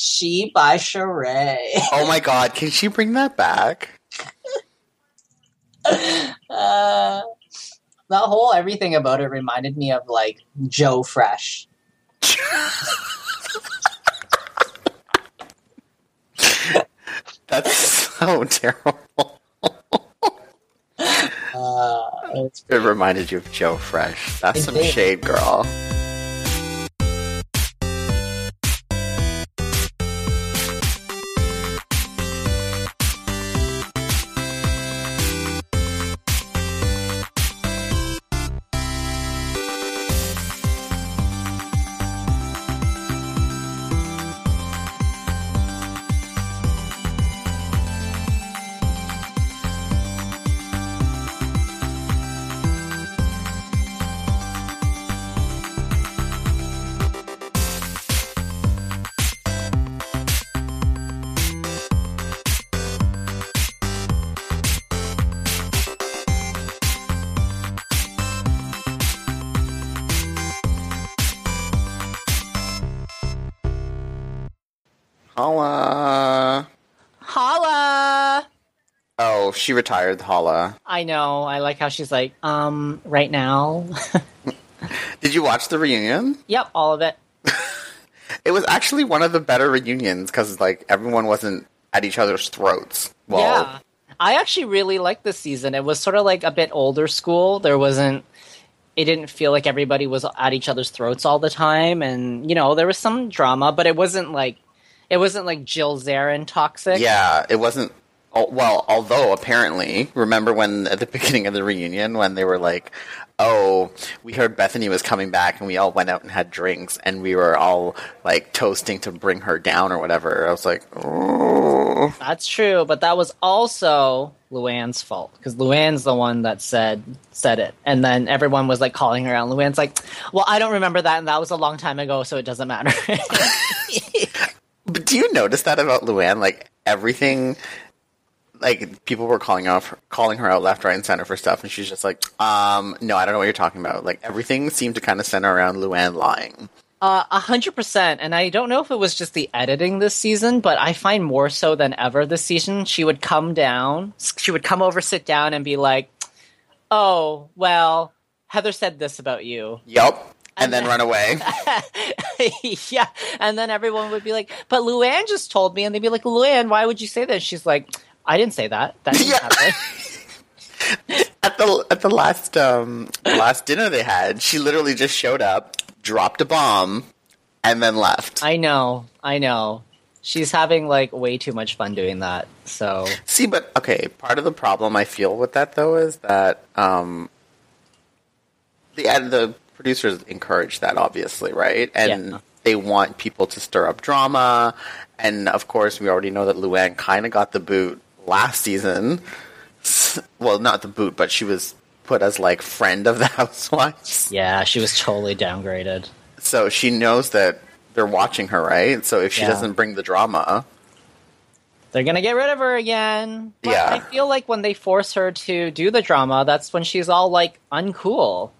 She by Sheree. Oh my god, can she bring that back? Uh, that whole everything about it reminded me of like Joe Fresh. That's so terrible. Uh, It reminded you of Joe Fresh. That's some did. shade, girl. She retired, Holla. I know. I like how she's like, um, right now. Did you watch the reunion? yep, all of it. It was actually one of the better reunions because like everyone wasn't at each other's throats. Well, yeah. I actually really liked this season. It was sort of like a bit older school. There wasn't it didn't feel like everybody was at each other's throats all the time and you know, there was some drama, but it wasn't like it wasn't like Jill Zarin toxic. yeah, it wasn't. Well, although apparently, remember when at the beginning of the reunion when they were like, "Oh, we heard Bethenny was coming back, and we all went out and had drinks, and we were all like toasting to bring her down or whatever." I was like, "Oh, That's true, but that was also Luann's fault because Luann's the one that said said it, and then everyone was like calling her out. Luann's like, "Well, I don't remember that, and that was a long time ago, so it doesn't matter." But do you notice that about Luann? Like everything, like people were calling off, calling her out left, right, and center for stuff, and she's just like, "Um, no, I don't know what you're talking about." Like everything seemed to kind of center around Luann lying. Uh, A hundred percent, and I don't know if it was just the editing this season, but I find more so than ever this season. She would come down, she would come over, sit down, and be like, "Oh, well, Heather said this about you." Yep, and then run away. yeah, and then everyone would be like, "But Luann just told me," and they'd be like, "Luann, why would you say that?" She's like, "I didn't say that. That didn't Yeah. happen." at the at the last um last dinner they had, she literally just showed up, dropped a bomb, and then left. I know, I know. She's having like way too much fun doing that. So See, but okay, part of the problem I feel with that though is that um the and the producers encourage that obviously, right? And Yeah. they want people to stir up drama, and of course we already know that Luann kind of got the boot last season. Well, not the boot, but she was put as like friend of the housewives. yeah, she was totally downgraded. So she knows that they're watching her, right? So if she Yeah. doesn't bring the drama, They're gonna get rid of her again. But Yeah. I feel like when they force her to do the drama, that's when she's all like uncool.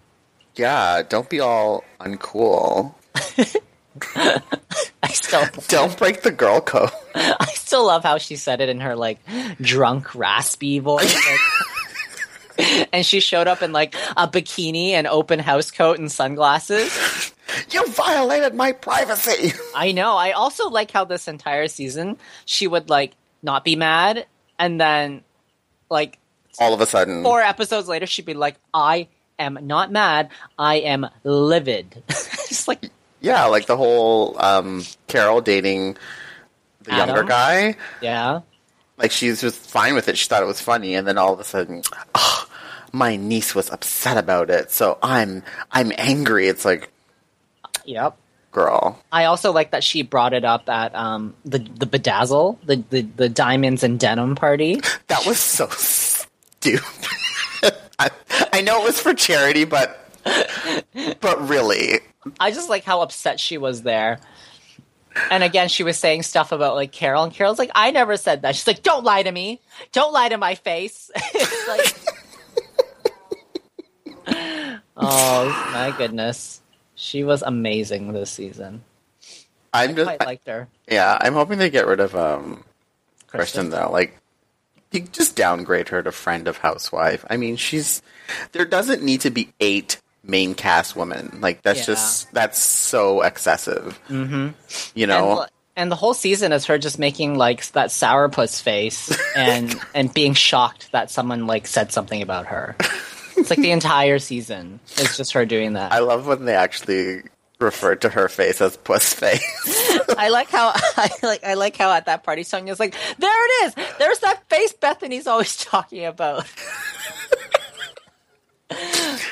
yeah, don't be all uncool. I still, Don't break the girl code. I still love how she said it in her like drunk, raspy voice. like- and she showed up in like a bikini and open house coat and sunglasses. You violated my privacy. I know. I also like how this entire season she would like not be mad, and then like All of a sudden, four episodes later she'd be like, "I am not mad. I am livid." Just like yeah, like the whole um, Carole dating the Adam? younger guy. yeah. Like she's just fine with it. She thought it was funny, and then all of a sudden, oh, my niece was upset about it, so I'm I'm angry. It's like, Yep. girl, I also like that she brought it up at um, the the bedazzle, the, the the diamonds and denim party. that was so stupid. I, I know it was for charity, but but really, I just like how upset she was there. And again, she was saying stuff about like Carole, and Carole's like, "I never said that." She's like, "Don't lie to me. Don't lie to my face." like, oh my goodness, she was amazing this season. I'm I just quite liked her. yeah. I'm hoping they get rid of um Kristen Kristen. though. Like, you just downgrade her to friend of housewife. I mean, she's there doesn't need to be eight main cast woman. Like that's Yeah. just that's so excessive. Mm-hmm. You know, And, and the whole season is her just making like that sourpuss face and and being shocked that someone like said something about her. It's like the entire season is just her doing that. I love when they actually refer to her face as puss face. I like how I like I like how at that party Sonja's like, there it is. There's that face Bethenny's always talking about.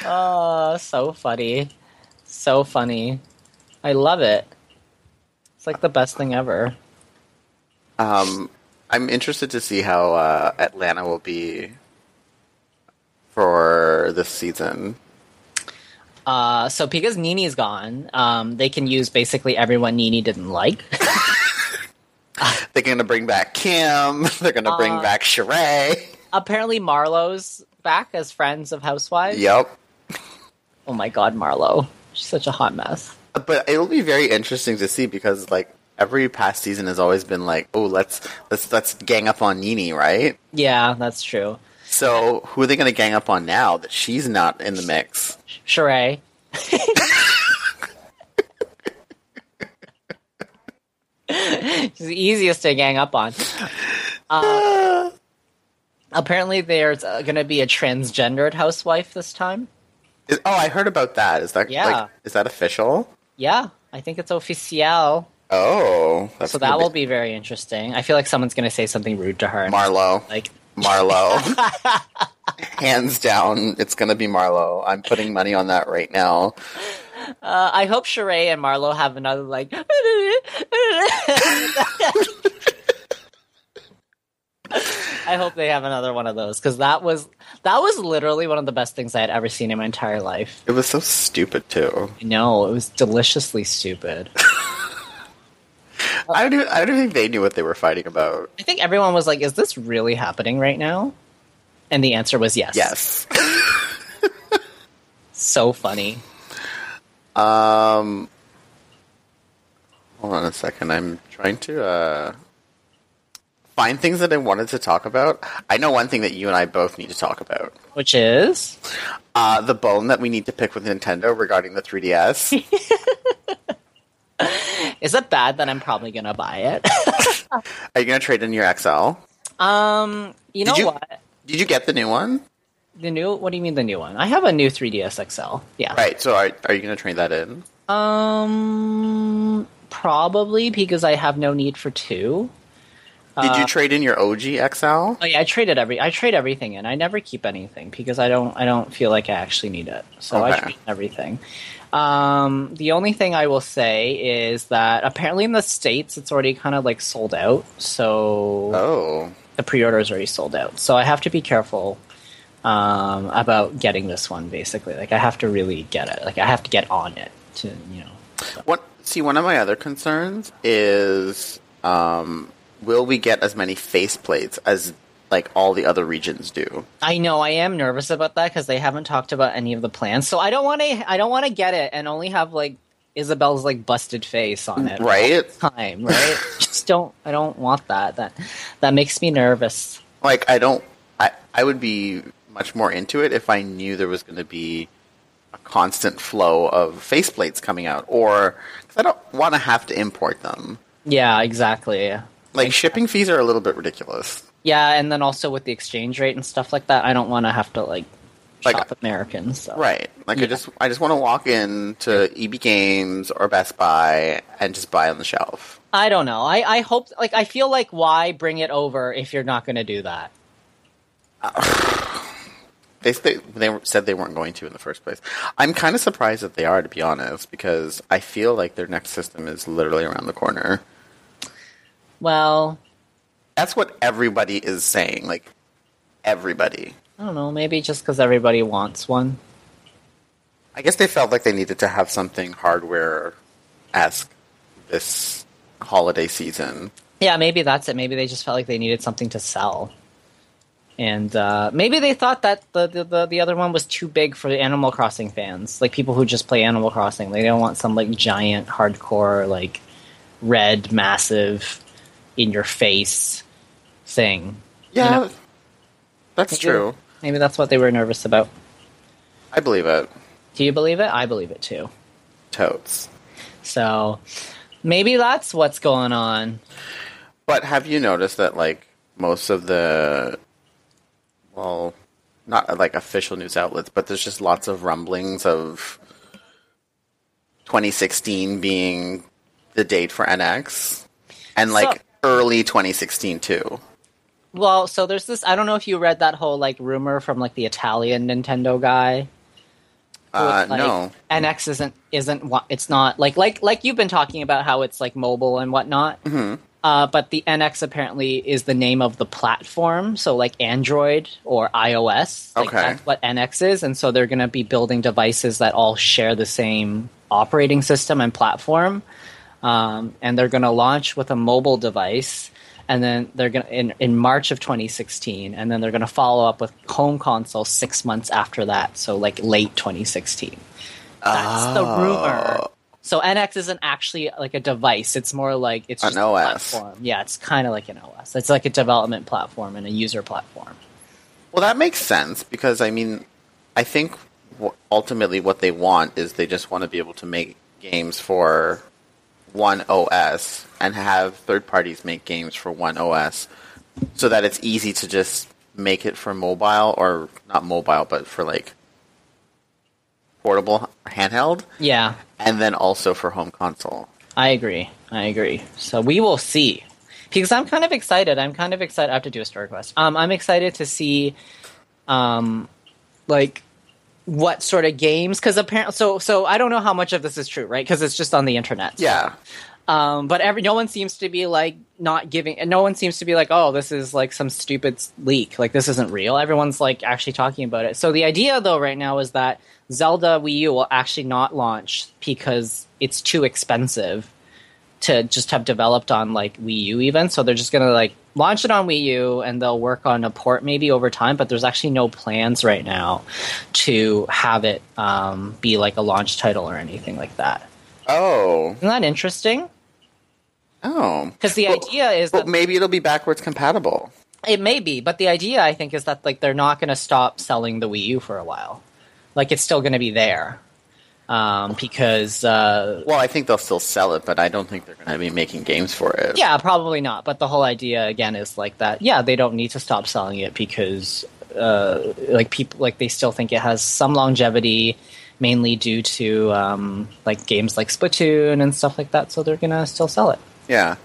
Oh, so funny. So funny. I love it. It's like the best thing ever. um, I'm interested to see how uh, Atlanta will be for this season. Uh, so because NeNe's gone, um, they can use basically everyone Nini didn't like. They're going to bring back Kim. They're going to bring Uh, back Sheree. Apparently Marlo's back as friends of Housewives. Yep. Oh my god, Marlo. She's such a hot mess. But it'll be very interesting to see because like every past season has always been like, oh, let's let's let's gang up on NeNe, right? Yeah, that's true. So who are they going to gang up on now that she's not in the mix? Sheree. She's the easiest to gang up on. Uh, apparently, there's uh, going to be a transgendered housewife this time. Is, oh, I heard about that. Is that Yeah. like is that official? Yeah, I think it's official. Oh, that's So that will be very interesting. I feel like someone's going to say something rude to her. Marlo. like, Marlo. Hands down, it's going to be Marlo. I'm putting money on that right now. uh, I hope Sheree and Marlo have another like. I hope they have another one of those because that was that was literally one of the best things I had ever seen in my entire life. It was so stupid too. No, it was deliciously stupid. I don't even, I don't think they knew what they were fighting about. I think everyone was like, "Is this really happening right now?" And the answer was yes. Yes. so funny. Um, hold on a second. I'm trying to uh, find things that I wanted to talk about. I know one thing that you and I both need to talk about. Which is Uh, the bone that we need to pick with Nintendo regarding the 3DS. is it bad that I'm probably gonna buy it? Are you going to trade in your XL? um, you know Did you- what? Did you get the new one? The new? What do you mean the new one? I have a new 3DS XL. Yeah. Right. So are, are you going to trade that in? Um, probably because I have no need for two. Did Uh, you trade in your OG XL? Oh yeah, I traded every. I trade everything in. I never keep anything because I don't. I don't feel like I actually need it. So I Okay. trade everything. Um, the only thing I will say is that apparently in the states it's already kind of like sold out. So Oh. the pre-order is already sold out. So I have to be careful um, about getting this one. Basically, like I have to really get it. Like I have to get on it to you know. What? See, one of my other concerns is, um, will we get as many faceplates as like all the other regions do? I know I am nervous about that because they haven't talked about any of the plans. So I don't want to. I don't want to get it and only have like Isabel's like busted face on it. Right? all the time, right? Just don't. I don't want that. That that makes me nervous. Like, I don't. I I would be much more into it if I knew there was going to be a constant flow of faceplates coming out, or because I don't want to have to import them. Yeah, exactly. Like shipping fees are a little bit ridiculous. Yeah, and then also with the exchange rate and stuff like that, I don't want to have to like Like- shop Americans. So. Right. Like I just I just want to walk in to EB Games or Best Buy and just buy on the shelf. I don't know. I I hope like I feel like why bring it over if you're not going to do that. They, they they said they weren't going to in the first place. I'm kind of surprised that they are, to be honest, because I feel like their next system is literally around the corner. Well, That's what everybody is saying. Like everybody. I don't know. Maybe just because everybody wants one. I guess they felt like they needed to have something hardware esque this holiday season. Yeah, maybe that's it. Maybe they just felt like they needed something to sell. And uh, maybe they thought that the, the, the, the other one was too big for the Animal Crossing fans, like people who just play Animal Crossing. They don't want some like giant hardcore like red, massive, in your face thing. Yeah, know, that's maybe- true. Maybe that's what they were nervous about. I believe it. Do you believe it? I believe it too. Totes. So maybe that's what's going on. But have you noticed that like most of the well, not like official news outlets, but there's just lots of rumblings of 2016 being the date for NX, and like So- early 2016 too. Well, so there's this. I don't know if you read that whole like rumor from like the Italian Nintendo guy. Uh, like, no, NX isn't isn't it's not like like like you've been talking about how it's like mobile and whatnot. hmm Uh, but the NX apparently is the name of the platform, so like Android or iOS. Like Okay. that's what NX is, and so they're going to be building devices that all share the same operating system and platform. Um, and they're going to launch with a mobile device, and then they're going to in in March of 2016, and then they're going to follow up with home console six months after that, so like late 2016. That's the rumor. Oh. So NX isn't actually like a device. It's more like it's An just a OS. platform. Yeah, it's kind of like an OS. It's like a development platform and a user platform. Well, that makes sense because I mean, I think ultimately what they want is they just want to be able to make games for one OS and have third parties make games for one OS so that it's easy to just make it for mobile or not mobile, but for like portable handheld Yeah, and then also for home console. I agree. I agree. So we will see. Because I'm kind of excited. I'm kind of excited. I have to do a story quest. Um, I'm excited to see, um, like what sort of games. Because apparently, so so I don't know how much of this is true, right? Because it's just on the internet. Yeah. Um, but every no one seems to be like not giving, and no one seems to be like, oh, this is like some stupid leak. Like this isn't real. Everyone's like actually talking about it. So the idea though right now is that Zelda Wii U will actually not launch because it's too expensive to just have developed on like Wii U even. So they're just gonna like launch it on Wii U and they'll work on a port maybe over time. But there's actually no plans right now to have it um, be like a launch title or anything like that. Oh. Isn't that interesting? Oh. Because the Well- idea is Well, that maybe it'll be backwards compatible. it may be, but the idea I think is that like they're not going to stop selling the Wii U for a while. Like it's still going to be there um, because uh, Well, I think they'll still sell it, but I don't think they're going to be making games for it. yeah, probably not. But the whole idea again is like that. Yeah, they don't need to stop selling it because uh, like people like they still think it has some longevity, mainly due to um, like games like Splatoon and stuff like that. So they're gonna still sell it. Yeah.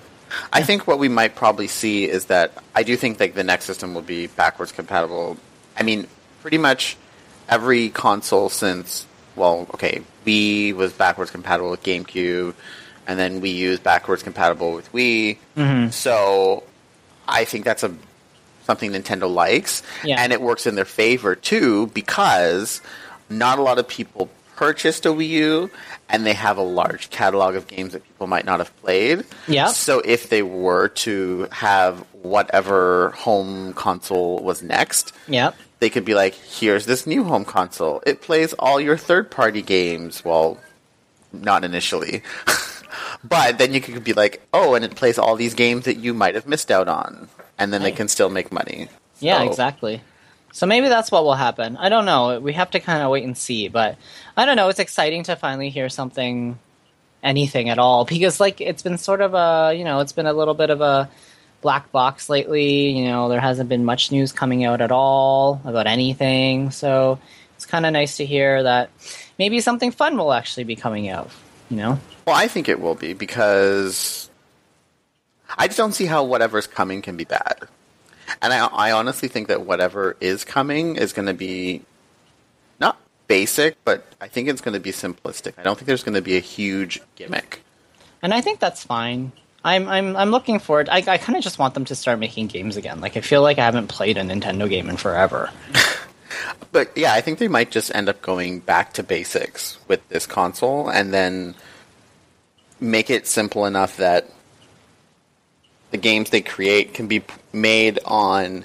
I think what we might probably see is that I do think like the next system will be backwards compatible. I mean, pretty much every console since well, okay, Wii was backwards compatible with GameCube, and then Wii U is backwards compatible with Wii. Mm-hmm. So I think that's a something Nintendo likes, Yeah. and it works in their favor too because not a lot of people purchased a Wii U, and they have a large catalog of games that people might not have played. Yeah. So if they were to have whatever home console was next, Yep. They could be like, "Here's this new home console. It plays all your third-party games." Well, not initially. But then you could be like, oh, and it plays all these games that you might have missed out on, and then they can still make money. Yeah, So- exactly. So maybe that's what will happen. I don't know. We have to kind of wait and see. But I don't know. It's exciting to finally hear something, anything at all, because like it's been sort of a you know it's been a little bit of a black box lately. You know, there hasn't been much news coming out at all about anything. So it's kind of nice to hear that maybe something fun will actually be coming out. You know. Well, I think it will be because I just don't see how whatever's coming can be bad. And I, I honestly think that whatever is coming is going to be not basic, but I think it's going to be simplistic. I don't think there's going to be a huge gimmick. and I think that's fine. I'm I'm I'm looking forward. I I kind of just want them to start making games again. Like I feel like I haven't played a Nintendo game in forever. But yeah, I think they might just end up going back to basics with this console and then make it simple enough that the games they create can be made on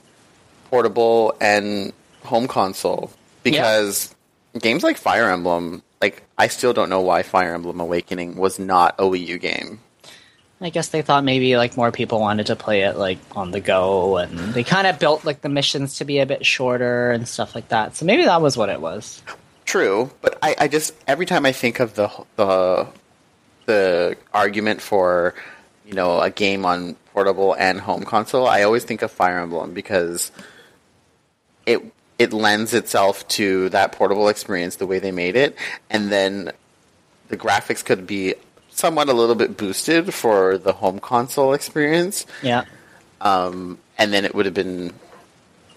portable and home console because games like Fire Emblem like I still don't know why Fire Emblem Awakening was not a Wii U game. I guess they thought maybe like more people wanted to play it like on the go, and they kind of built like the missions to be a bit shorter and stuff like that. So maybe that was what it was. True, but I, I just every time I think of the the the argument for you know a game on portable and home console, I always think of Fire Emblem because it it lends itself to that portable experience the way they made it, and then the graphics could be somewhat a little bit boosted for the home console experience, Yeah. um, and then it would have been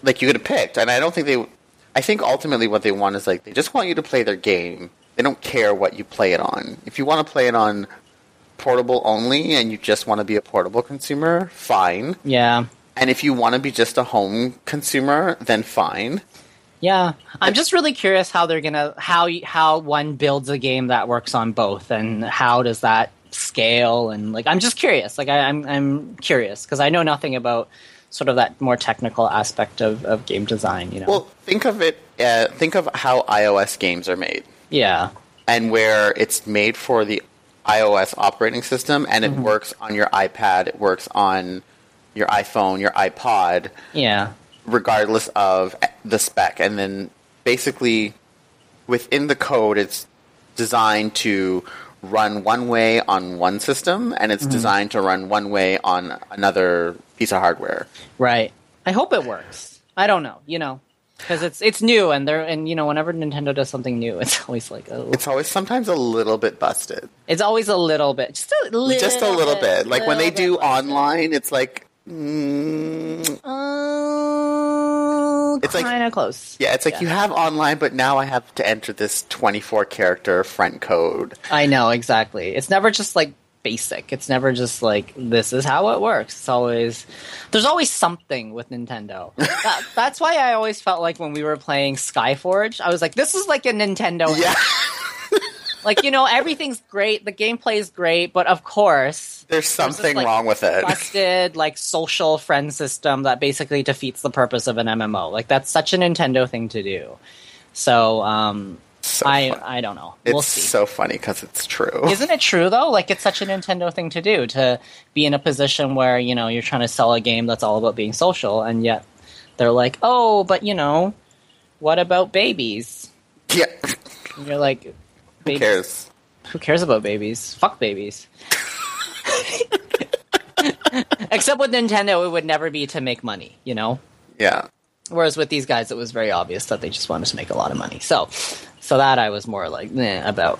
like you could have picked. And I don't think they. I think ultimately what they want is like they just want you to play their game. They don't care what you play it on. If you want to play it on portable only and you just want to be a portable consumer, fine. Yeah. And if you want to be just a home consumer, then fine. Yeah, I'm just really curious how they're gonna how how one builds a game that works on both, and how does that scale? And like, I'm just curious. Like, I, I'm I'm curious because I know nothing about sort of that more technical aspect of, of game design. You know? Well, think of it. Uh, think of how iOS games are made, yeah, and where it's made for the iOS operating system, and it works on your iPad. It works on your iPhone, your iPod. yeah, regardless of the spec. And then basically within the code, it's designed to run one way on one system, and it's mm-hmm. designed to run one way on another piece of hardware. right. I hope it works. I don't know. You know. Because it's it's new and they're and you know whenever Nintendo does something new it's always like oh It's always sometimes a little bit busted, it's always a little bit just a little just a little bit. Like when they do bit busted. online, it's like. Mm, Uh, It's like- kind of close. yeah, it's like you have online, but now I have to enter this 24 character front code. I know exactly. It's never just like basic. It's never just like this is how it works. It's always there's always something with Nintendo. that, that's why I always felt like when we were playing Skyforge, I was like, this is like a Nintendo. Yeah. Like you know, everything's great. The gameplay is great, but of course. There's this, something like, wrong with it. Busted like social friend system that basically defeats the purpose of an MMO. Like that's such a Nintendo thing to do. So um, So I fun. I don't know. It's we'll see. so funny because it's true. Isn't it true though? Like it's such a Nintendo thing to do to be in a position where you know you're trying to sell a game that's all about being social, and yet they're like, "Oh, but you know, what about babies?" yeah. And you're like, Who "Babies- cares? Who cares about babies? Fuck babies." Except with Nintendo, it would never be to make money, you know. Yeah. Whereas with these guys, it was very obvious that they just wanted to make a lot of money. So, so that I was more like eh, about.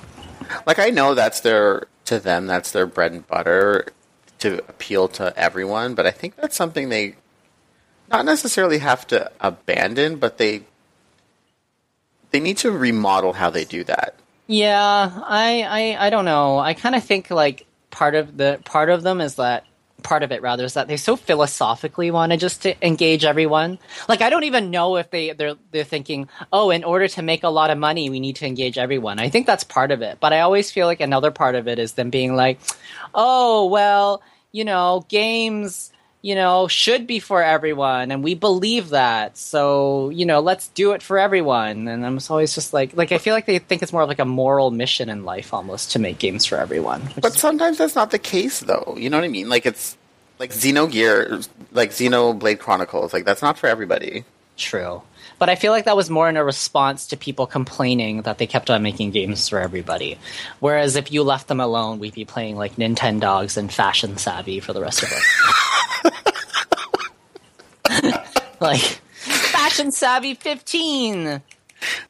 Like I know that's their to them that's their bread and butter to appeal to everyone, but I think that's something they not necessarily have to abandon, but they they need to remodel how they do that. Yeah, I, I, I don't know. I kind of think like part of the part of them is that part of it rather is that they so philosophically want to just to engage everyone. Like I don't even know if they they're they're thinking, oh, in order to make a lot of money, we need to engage everyone. I think that's part of it, but I always feel like another part of it is them being like, oh, well, you know, games you know, should be for everyone, and we believe that. So, you know, let's do it for everyone. And I'm always just like, like I feel like they think it's more of like a moral mission in life, almost, to make games for everyone. But sometimes that's not the case though. You know what I mean? Like it's like Xenogear like Xenoblade Chronicles, like that's not for everybody. true. But I feel like that was more in a response to people complaining that they kept on making games for everybody. Whereas if you left them alone, we'd be playing like Nintendogs and Fashion Savvy for the rest of us. like Fashion Savvy 15,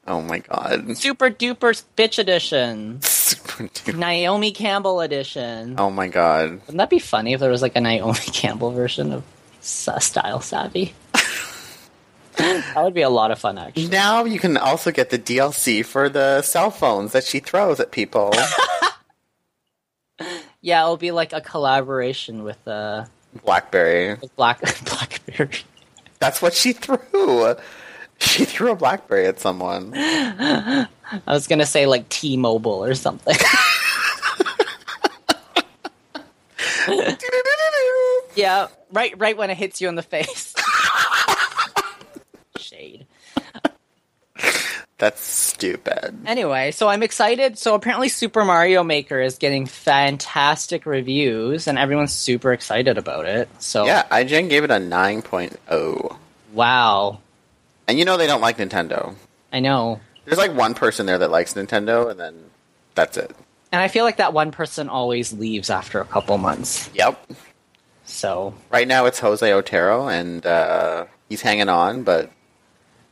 Oh my god. Super Duper Bitch Edition, Super duper. Naomi Campbell Edition. Oh my god. Wouldn't that be funny if there was like a Naomi Campbell version of Style Savvy? That would be a lot of fun, actually. Now you can also get the DLC for the cell phones that she throws at people. Yeah, it'll be like a collaboration with uh, Blackberry. with Black Blackberry. That's what she threw. She threw a Blackberry at someone. I was gonna say like T-Mobile or something. yeah, right, right when it hits you in the face. Shade. That's stupid. Anyway, so I'm excited. So apparently, Super Mario Maker is getting fantastic reviews, and everyone's super excited about it. So Yeah, IGN gave it a 9.0. wow, And you know they don't like Nintendo. I know. There's like one person there that likes Nintendo, and then that's it. And I feel like that one person always leaves after a couple months. Yep. So Right now it's Jose Otero, and uh, he's hanging on, but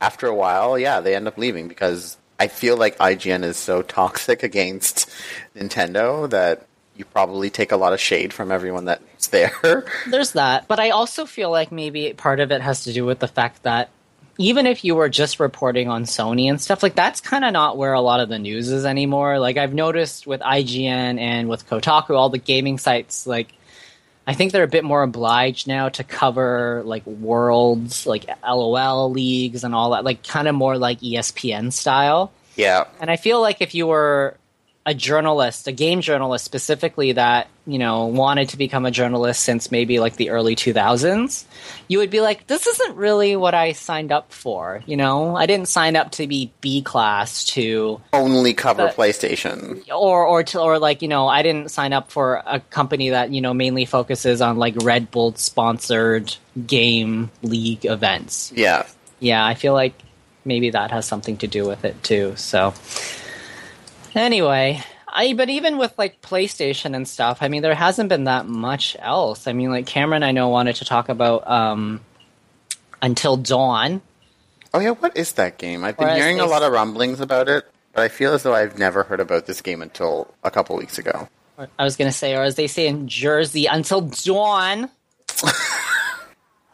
after a while, yeah, they end up leaving because I feel like IGN is so toxic against Nintendo that you probably take a lot of shade from everyone that's there. there's that. But I also feel like maybe part of it has to do with the fact that even if you were just reporting on Sony and stuff, like that's kind of not where a lot of the news is anymore. Like I've noticed with IGN and with Kotaku, all the gaming sites, like I think they're a bit more obliged now to cover like worlds, like LOL leagues and all that, like kind of more like ESPN style. yeah. And I feel like if you were a journalist, a game journalist specifically that, you know, wanted to become a journalist since maybe like the early 2000s, you would be like, this isn't really what I signed up for. You know, I didn't sign up to be B class to, Only cover But- PlayStation. or, or to, or like, you know, I didn't sign up for a company that, you know, mainly focuses on like Red Bull sponsored game league events. Yeah. yeah, I feel like maybe that has something to do with it too. So anyway, I but even with like PlayStation and stuff, I mean there hasn't been that much else. I mean like Cameron I know wanted to talk about um Until Dawn. Oh yeah, what is that game? I've been hearing a lot of rumblings about it, but I feel as though I've never heard about this game until a couple weeks ago. I was gonna say, or as they say in Jersey, Until Dawn.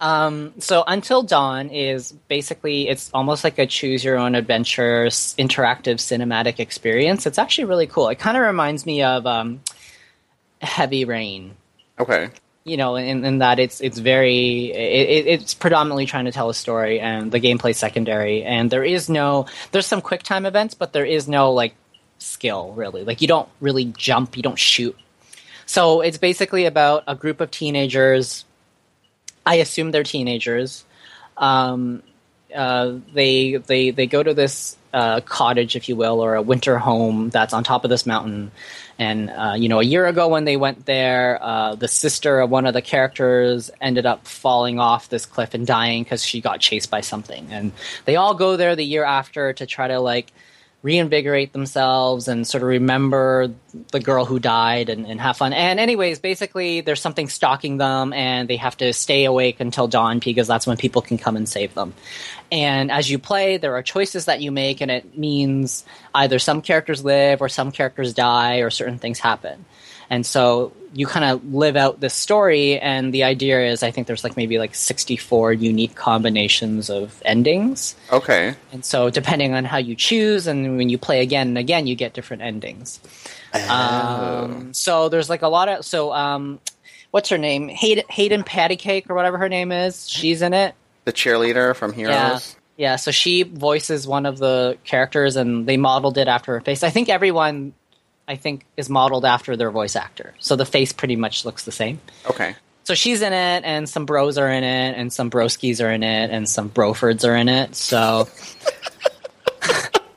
Um, so Until Dawn is basically it's almost like a choose your own adventure s- interactive cinematic experience. It's actually really cool. It kind of reminds me of um, Heavy Rain. Okay. You know, in, in that it's it's very it, it's predominantly trying to tell a story, and the gameplay secondary. And there is no there's some quick time events, but there is no like skill really. Like you don't really jump, you don't shoot. So it's basically about a group of teenagers. I assume they're teenagers. Um, uh, they they they go to this uh, cottage, if you will, or a winter home that's on top of this mountain. And uh, you know, a year ago when they went there, uh, the sister of one of the characters ended up falling off this cliff and dying because she got chased by something. And they all go there the year after to try to like reinvigorate themselves and sort of remember the girl who died and, and have fun. And anyways, basically there's something stalking them and they have to stay awake until dawn because that's when people can come and save them. And as you play, there are choices that you make and it means either some characters live or some characters die or certain things happen. And so you kind of live out this story and the idea is I think there's like maybe like 64 unique combinations of endings. Okay. And so, depending on how you choose, and when you play again and again, you get different endings. Um, so there's like a lot of so um, what's her name? Hayden, Hayden Pattycake or whatever her name is. She's in it. the cheerleader from Yeah, Heroes. yeah. So she voices one of the characters, and they modeled it after her face. I think everyone, I think, is modeled after their voice actor. So the face pretty much looks the same. Okay. So she's in it, and some bros are in it, and some broskies are in it, and some brofords are in it. So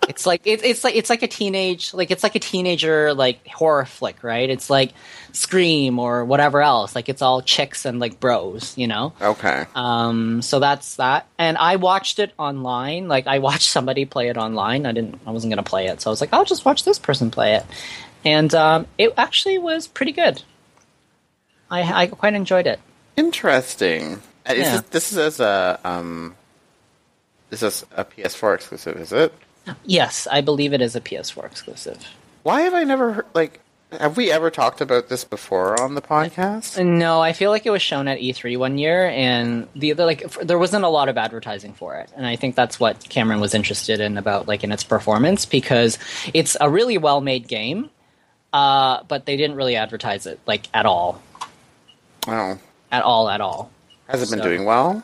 it's like it, it's like it's like a teenage like it's like a teenager like horror flick, right? It's like Scream or whatever else. Like it's all chicks and like bros, you know. Okay. Um, so that's that. And I watched it online. Like I watched somebody play it online. I didn't. I wasn't gonna play it, so I was like, I'll just watch this person play it. And um, it actually was pretty good. I I quite enjoyed it. Interesting. Uh, Is Yeah. this, this is as a um, this is a PS4 exclusive, is it? Yes, I believe it is a PS4 exclusive. Why have I never heard, like? Have we ever talked about this before on the podcast? No, I feel like it was shown at E3 one year, and the other like f- there wasn't a lot of advertising for it, and I think that's what Cameron was interested in about like in its performance because it's a really well made game, uh, but they didn't really advertise it like at all, Oh, at all, at all. has it been So- doing well?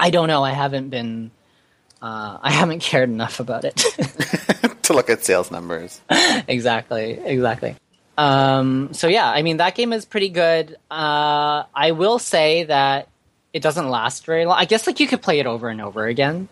I don't know. I haven't been. Uh, I haven't cared enough about it. to look at sales numbers. exactly, exactly. Um, so yeah, I mean that game is pretty good. Uh, I will say that it doesn't last very long. I guess like you could play it over and over again,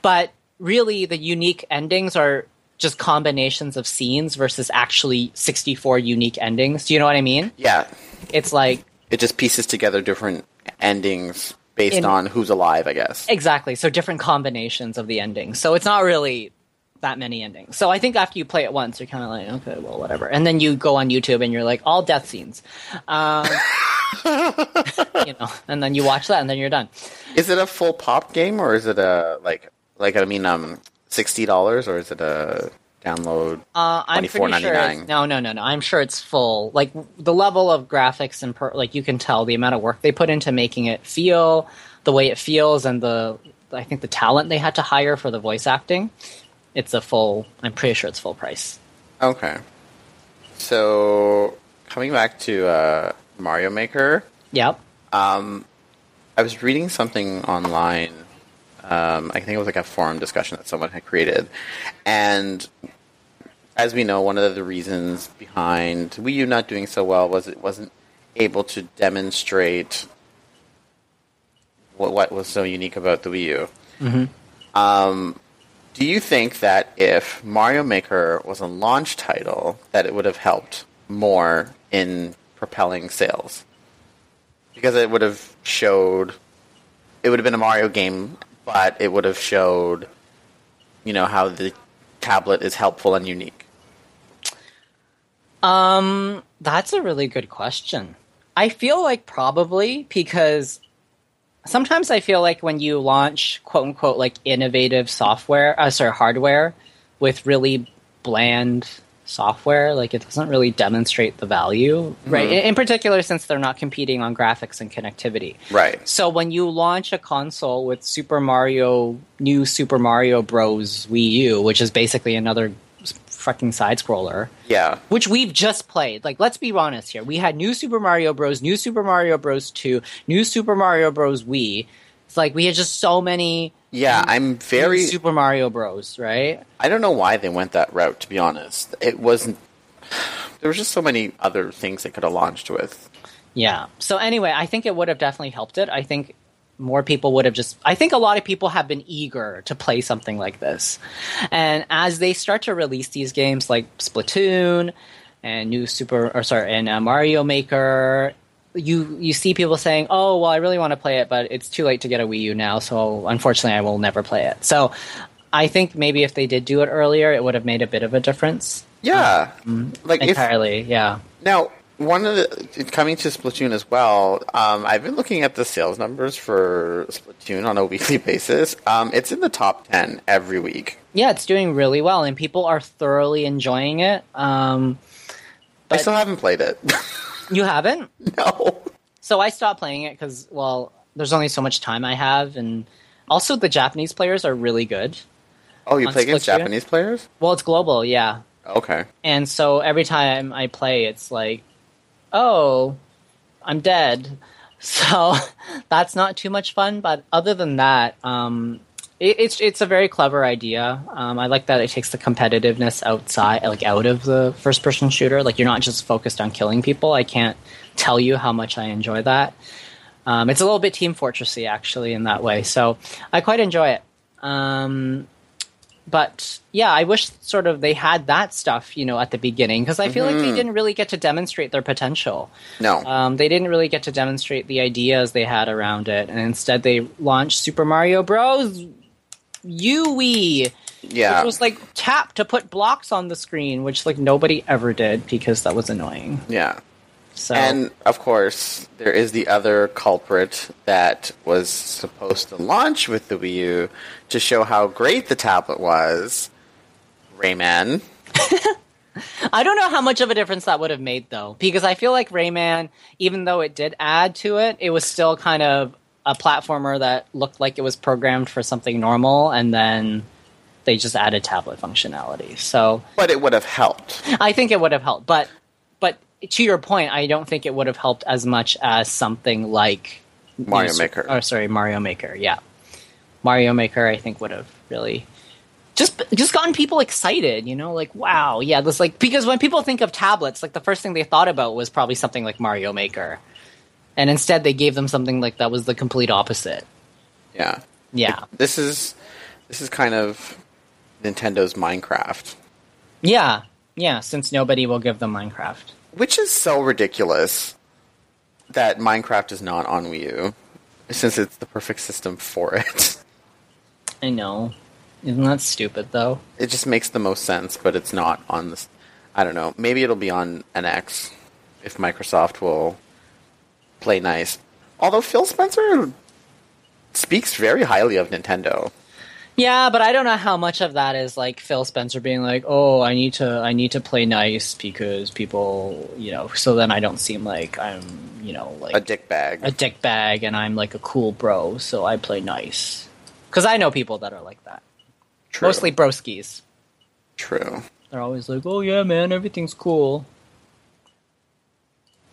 but really the unique endings are just combinations of scenes versus actually 64 unique endings. Do you know what I mean? Yeah, It's like it just pieces together different endings based In- on who's alive, I guess. exactly so different combinations of the endings. So it's not really that many endings. So I think after you play it once, you're kind of like, okay, well, whatever. And then you go on YouTube and you're like, all death scenes. Um, you know, and then you watch that and then you're done. Is it a full pop game or is it a like like I mean um sixty dollars or is it a download? Uh, I'm pretty sure. It's, no, no, no, no. I'm sure it's full. Like the level of graphics and per, like you can tell the amount of work they put into making it feel the way it feels, and the I think the talent they had to hire for the voice acting. It's a full. I'm pretty sure it's full price. Okay. So coming back to uh, Mario Maker, Yep. um, I was reading something online. Um, I think it was like a forum discussion that someone had created, and as we know, one of the reasons behind Wii U not doing so well was it wasn't able to demonstrate what, what was so unique about the Wii U. Um, do you think that if Mario Maker was a launch title, that it would have helped more in propelling sales? Because it would have showed, it would have been a Mario game, but it would have showed, you know, how the tablet is helpful and unique. Um, that's a really good question. I feel like probably because sometimes I feel like when you launch quote unquote like innovative software, uh, sorry, hardware with really bland software, like it doesn't really demonstrate the value, right? In, in particular, since they're not competing on graphics and connectivity. Right. So when you launch a console with Super Mario, new Super Mario Bros. Wii U, which is basically another fucking side scroller, Yeah. which we've just played. Like, let's be honest here. We had New Super Mario Bros., New Super Mario Bros. 2, New Super Mario Bros. Wii. It's like we had just so many Yeah, I'm very. Super Mario Bros. Right? I don't know why they went that route. To be honest, it wasn't. There was just so many other things they could have launched with. Yeah. So anyway, I think it would have definitely helped it. I think more people would have just I think a lot of people have been eager to play something like this. And as they start to release these games like Splatoon and new Super or sorry, and uh, Mario Maker, you you see people saying, "Oh, well, I really want to play it, but it's too late to get a Wii U now, so unfortunately, I will never play it." So, I think maybe if they did do it earlier, it would have made a bit of a difference. Yeah, like if Entirely, yeah. now one of the coming to Splatoon as well. Um, I've been looking at the sales numbers for Splatoon on a weekly basis. Um, it's in the top ten every week. Yeah, it's doing really well, and people are thoroughly enjoying it. Um, I still haven't played it. you haven't? no. So I stopped playing it because, well, there's only so much time I have, and also the Japanese players are really good. Oh, you play against Splatoon? Japanese players? Well, it's global, yeah. Okay. And so every time I play, it's like, oh, I'm dead. So that's not too much fun. But other than that, um, it, it's it's a very clever idea. Um, I like that it takes the competitiveness outside, like out of the first person shooter. Like you're not just focused on killing people. I can't tell you how much I enjoy that. Um, it's a little bit Team Fortressy actually in that way. So I quite enjoy it. Um, but yeah, I wish sort of they had that stuff, you know, at the beginning because I feel like they didn't really get to demonstrate their potential. No. Um, they didn't really get to demonstrate the ideas they had around it, and instead they launched Super Mario Bros. UE, yeah. which was like tap to put blocks on the screen, which like nobody ever did because that was annoying. yeah. So And of course, there is the other culprit that was supposed to launch with the Wii U to show how great the tablet was. Rayman. I don't know how much of a difference that would have made though, because I feel like Rayman, even though it did add to it, it was still kind of a platformer that looked like it was programmed for something normal, and then they just added tablet functionality. So But it would have helped. I think it would have helped, but but to your point, I don't think it would have helped as much as something like Mario you know, Maker. Or sorry, Mario Maker. Yeah, Mario Maker. I think would have really just just gotten people excited. You know, like wow, yeah, this like because when people think of tablets, like the first thing they thought about was probably something like Mario Maker, and instead they gave them something like that was the complete opposite. Yeah. Yeah, This is this is kind of Nintendo's Minecraft. Yeah, yeah. Since nobody will give them Minecraft. Which is so ridiculous that Minecraft is not on Wii U, since it's the perfect system for it. I know. Isn't that stupid though? It just makes the most sense, but it's not on this. I don't know. Maybe it'll be on NX if Microsoft will play nice. Although Phil Spencer speaks very highly of Nintendo. Yeah, but I don't know how much of that is like Phil Spencer being like, "Oh, I need to, I need to play nice because people, you know." So then I don't seem like I'm, you know, like A dick bag. a dick bag, and I'm like a cool bro, so I play nice. Because I know people that are like that. True. Mostly broskies. True. They're always like, "Oh yeah, man, everything's cool,"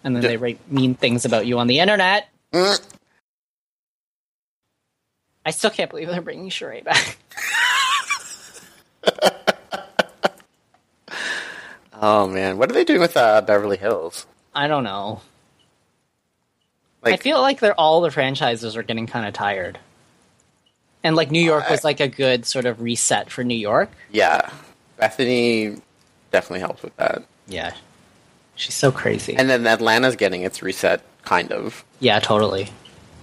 and then Yeah. they write mean things about you on the internet. Mm. I still can't believe they're bringing Sheree back. Oh man, what are they doing with uh, Beverly Hills? I don't know. Like, I feel like they're all the franchises are getting kind of tired. And like New York was like a good sort of reset for New York. yeah, Bethenny definitely helps with that. Yeah. She's so crazy. And then Atlanta's getting its reset, kind of. yeah, totally.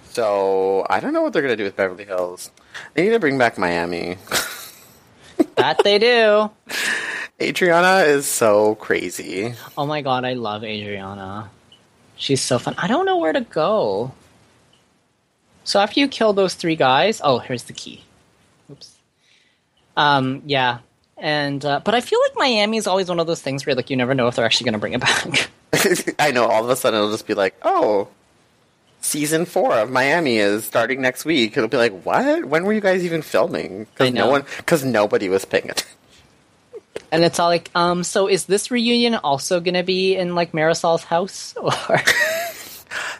So I don't know what they're gonna do with Beverly Hills. They need to bring back Miami. That they do. Adriana is so crazy. Oh my god, I love Adriana. She's so fun. I don't know where to go. So after you kill those three guys, oh, here's the key. Oops. Um, yeah. And uh, but I feel like Miami is always one of those things where like you never know if they're actually going to bring it back. I know. All of a sudden, it'll just be like, oh, season four of Miami is starting next week. It'll be like, what? When were you guys even filming? Because no one, because nobody was paying attention. and it's all like, um, so is this reunion also going to be in like Marisol's house or?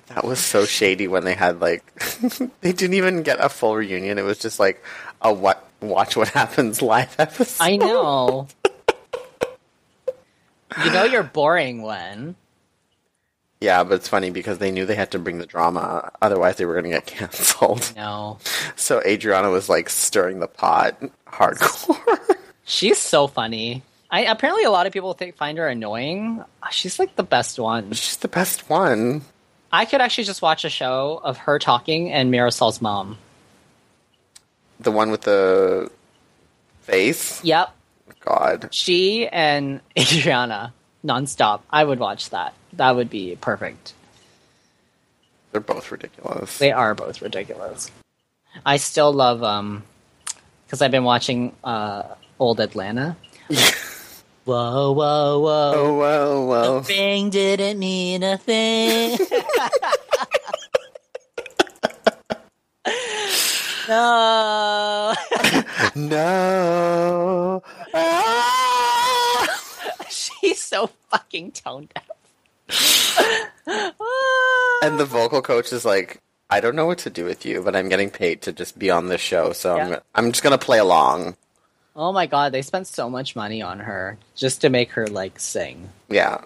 That was so shady when they had like, they didn't even get a full reunion. It was just like a what? Watch what happens live episode. I know. you know you're boring when. Yeah, but it's funny because they knew they had to bring the drama, otherwise they were going to get canceled. No. So Adriana was like stirring the pot hardcore. She's so funny. I apparently a lot of people think find her annoying. She's like the best one. She's the best one. I could actually just watch a show of her talking and Marisol's mom. The one with the face. Yep, God. she and Adriana nonstop. I would watch that. That would be perfect. They're both ridiculous. They are both ridiculous. I still love um because I've been watching uh old Atlanta. Whoa, whoa, whoa. oh whoa. well. thing didn't mean a thing. no. No. Ah! She's so fucking tone deaf. And the vocal coach is like, I don't know what to do with you, but I'm getting paid to just be on this show, so I'm, I'm just gonna play along. oh my god, they spent so much money on her just to make her like sing. Yeah.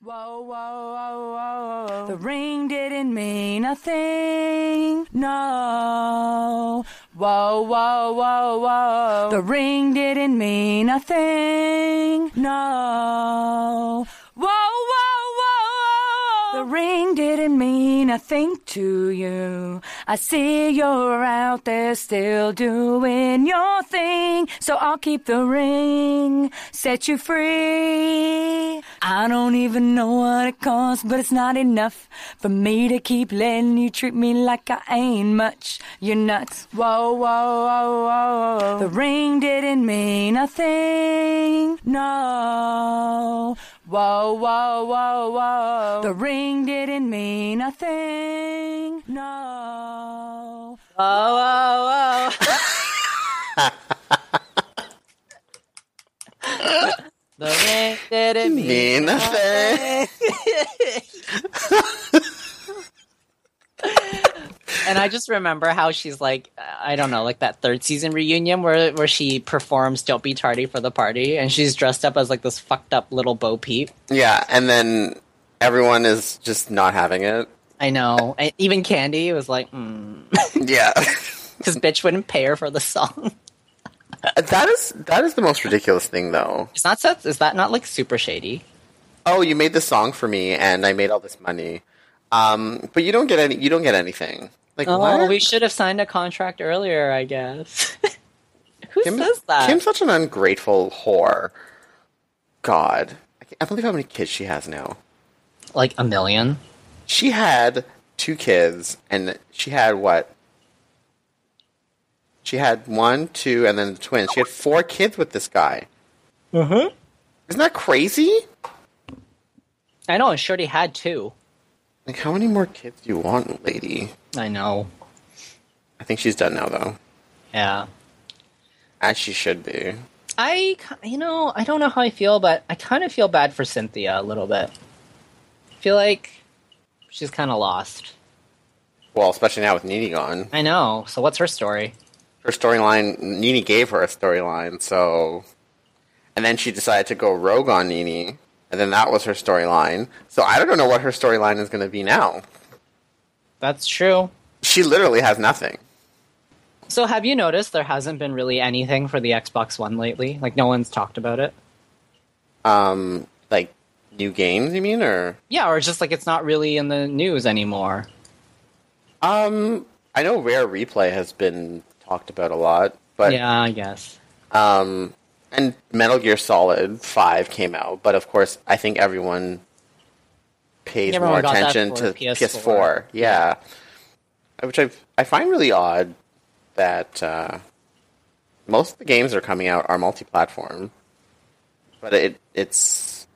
Whoa, whoa, whoa, whoa. The ring didn't mean a thing. No. Whoa, whoa, whoa, whoa. The ring didn't mean a thing. No. Ring didn't mean a thing to you. I see you're out there still doing your thing. So I'll keep the ring, set you free. I don't even know what it costs, but it's not enough for me to keep letting you treat me like I ain't much. You're nuts. Whoa, whoa, whoa, whoa. The ring didn't mean a thing. No. Whoa, whoa, whoa, whoa. The ring didn't mean a thing. No. Oh, oh, oh. the ring didn't mean Mean nothing. And I just remember how she's like, I don't know, like that third season reunion where where she performs "Don't Be Tardy" for the party, and she's dressed up as like this fucked up little Bo Peep. Yeah, and then everyone is just not having it. I know, and even Candy was like, because Yeah. Because bitch wouldn't pay her for the song. that is that is the most ridiculous thing, though. Is not that is that not like super shady? Oh, you made this song for me, and I made all this money, um, but you don't get any. You don't get anything. Like Oh, what? we should have signed a contract earlier, I guess. Who Kim, says that? Kim's such an ungrateful whore. God, I can't believe how many kids she has now. like a million. She had two kids, and she had what? She had one, two, and then the twins. She had four kids with this guy. Uh-huh. Isn't that crazy? I know, and Shorty had two. Like, how many more kids do you want, lady? I know. I think she's done now, though. Yeah. As she should be. I, you know, I don't know how I feel, but I kind of feel bad for Cynthia a little bit. I feel like she's kind of lost. Well, especially now with NeNe gone. I know. So what's her story? Her storyline, NeNe gave her a storyline, so. And then she decided to go rogue on NeNe, and then that was her storyline. So I don't know what her storyline is going to be now. That's true. She literally has nothing. So have you noticed there hasn't been really anything for the Xbox One lately? Like no one's talked about it. Um, like new games, you mean, or Yeah, or just like it's not really in the news anymore. um, I know Rare Replay has been talked about a lot, but yeah, I guess. um, and Metal Gear Solid Five came out, but of course, I think everyone pays Everyone more attention to PS4. PS4. Yeah, which I I find really odd that uh, most of the games that are coming out are multi-platform, but it it's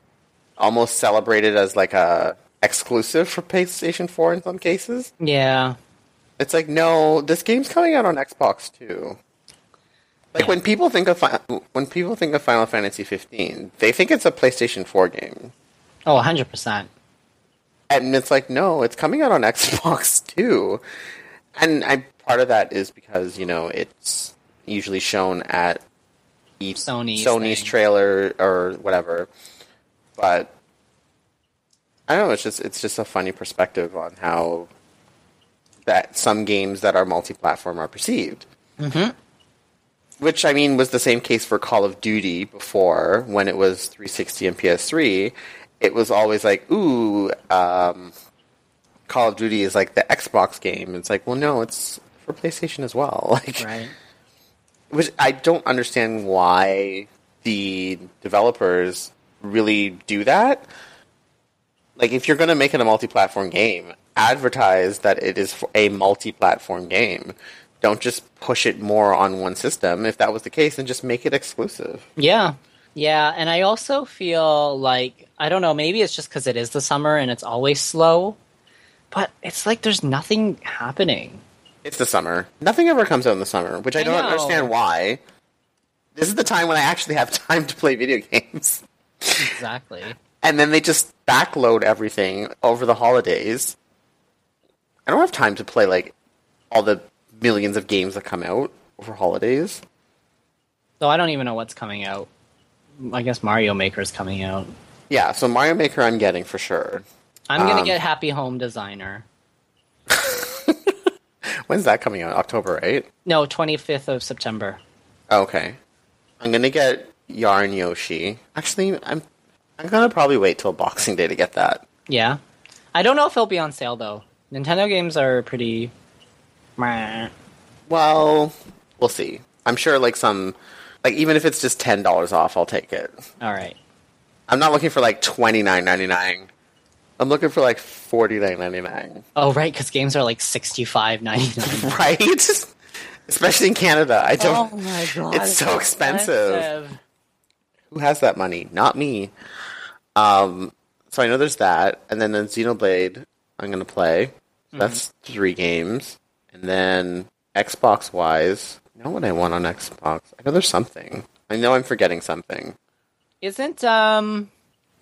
almost celebrated as like a exclusive for PlayStation 4 in some cases. Yeah. It's like, no, this game's coming out on Xbox too. Like Yeah. when people think of Fi- when people think of Final Fantasy 15, they think it's a PlayStation 4 game, Oh, 100%. And it's like, no, it's coming out on Xbox too. And I part of that is because you know it's usually shown at each Sony's Sony's thing. trailer or whatever, but I don't know. It's just it's just a funny perspective on how that some games that are multi-platform are perceived. Mm-hmm. Which I mean was the same case for Call of Duty before when it was 360 and PS3. It was always like, ooh, um, Call of Duty is like the Xbox game. It's like, well, no, it's for PlayStation as well. Like, Right. which I don't understand why the developers really do that. Like, if you're going to make it a multi-platform game, advertise that it is a multi-platform game. Don't just push it more on one system. If that was the case, then just make it exclusive. Yeah. Yeah, and I also feel like I don't know, maybe it's just cuz it is the summer and it's always slow, but it's like there's nothing happening. It's the summer. Nothing ever comes out in the summer, which I, I don't know. understand why. This is the time when I actually have time to play video games. Exactly. and then they just backload everything over the holidays. I don't have time to play like all the millions of games that come out over holidays. So I don't even know what's coming out. I guess Mario Maker's coming out. Yeah, so Mario Maker I'm getting for sure. I'm going Um, to get Happy Home Designer. When's that coming out? October, right? No, 25th of September. Okay. I'm gonna get Yarn Yoshi. Actually, I'm I'm gonna probably wait till Boxing Day to get that. Yeah. I don't know if it'll be on sale though. Nintendo games are pretty Well, we'll see. I'm sure like some like even if it's just ten dollars off, I'll take it. All right. I'm not looking for like twenty nine ninety nine. I'm looking for like forty nine ninety nine. Oh, right, cuz games are like 65.99. Right? Especially in Canada. I don't oh my god. It's so expensive. who has that money? Not me. Um so I know there's that, and then the Xenoblade I'm gonna play. That's three games. And then Xbox wise, I know what I want on Xbox. I know there's something. I know I'm forgetting something. Isn't um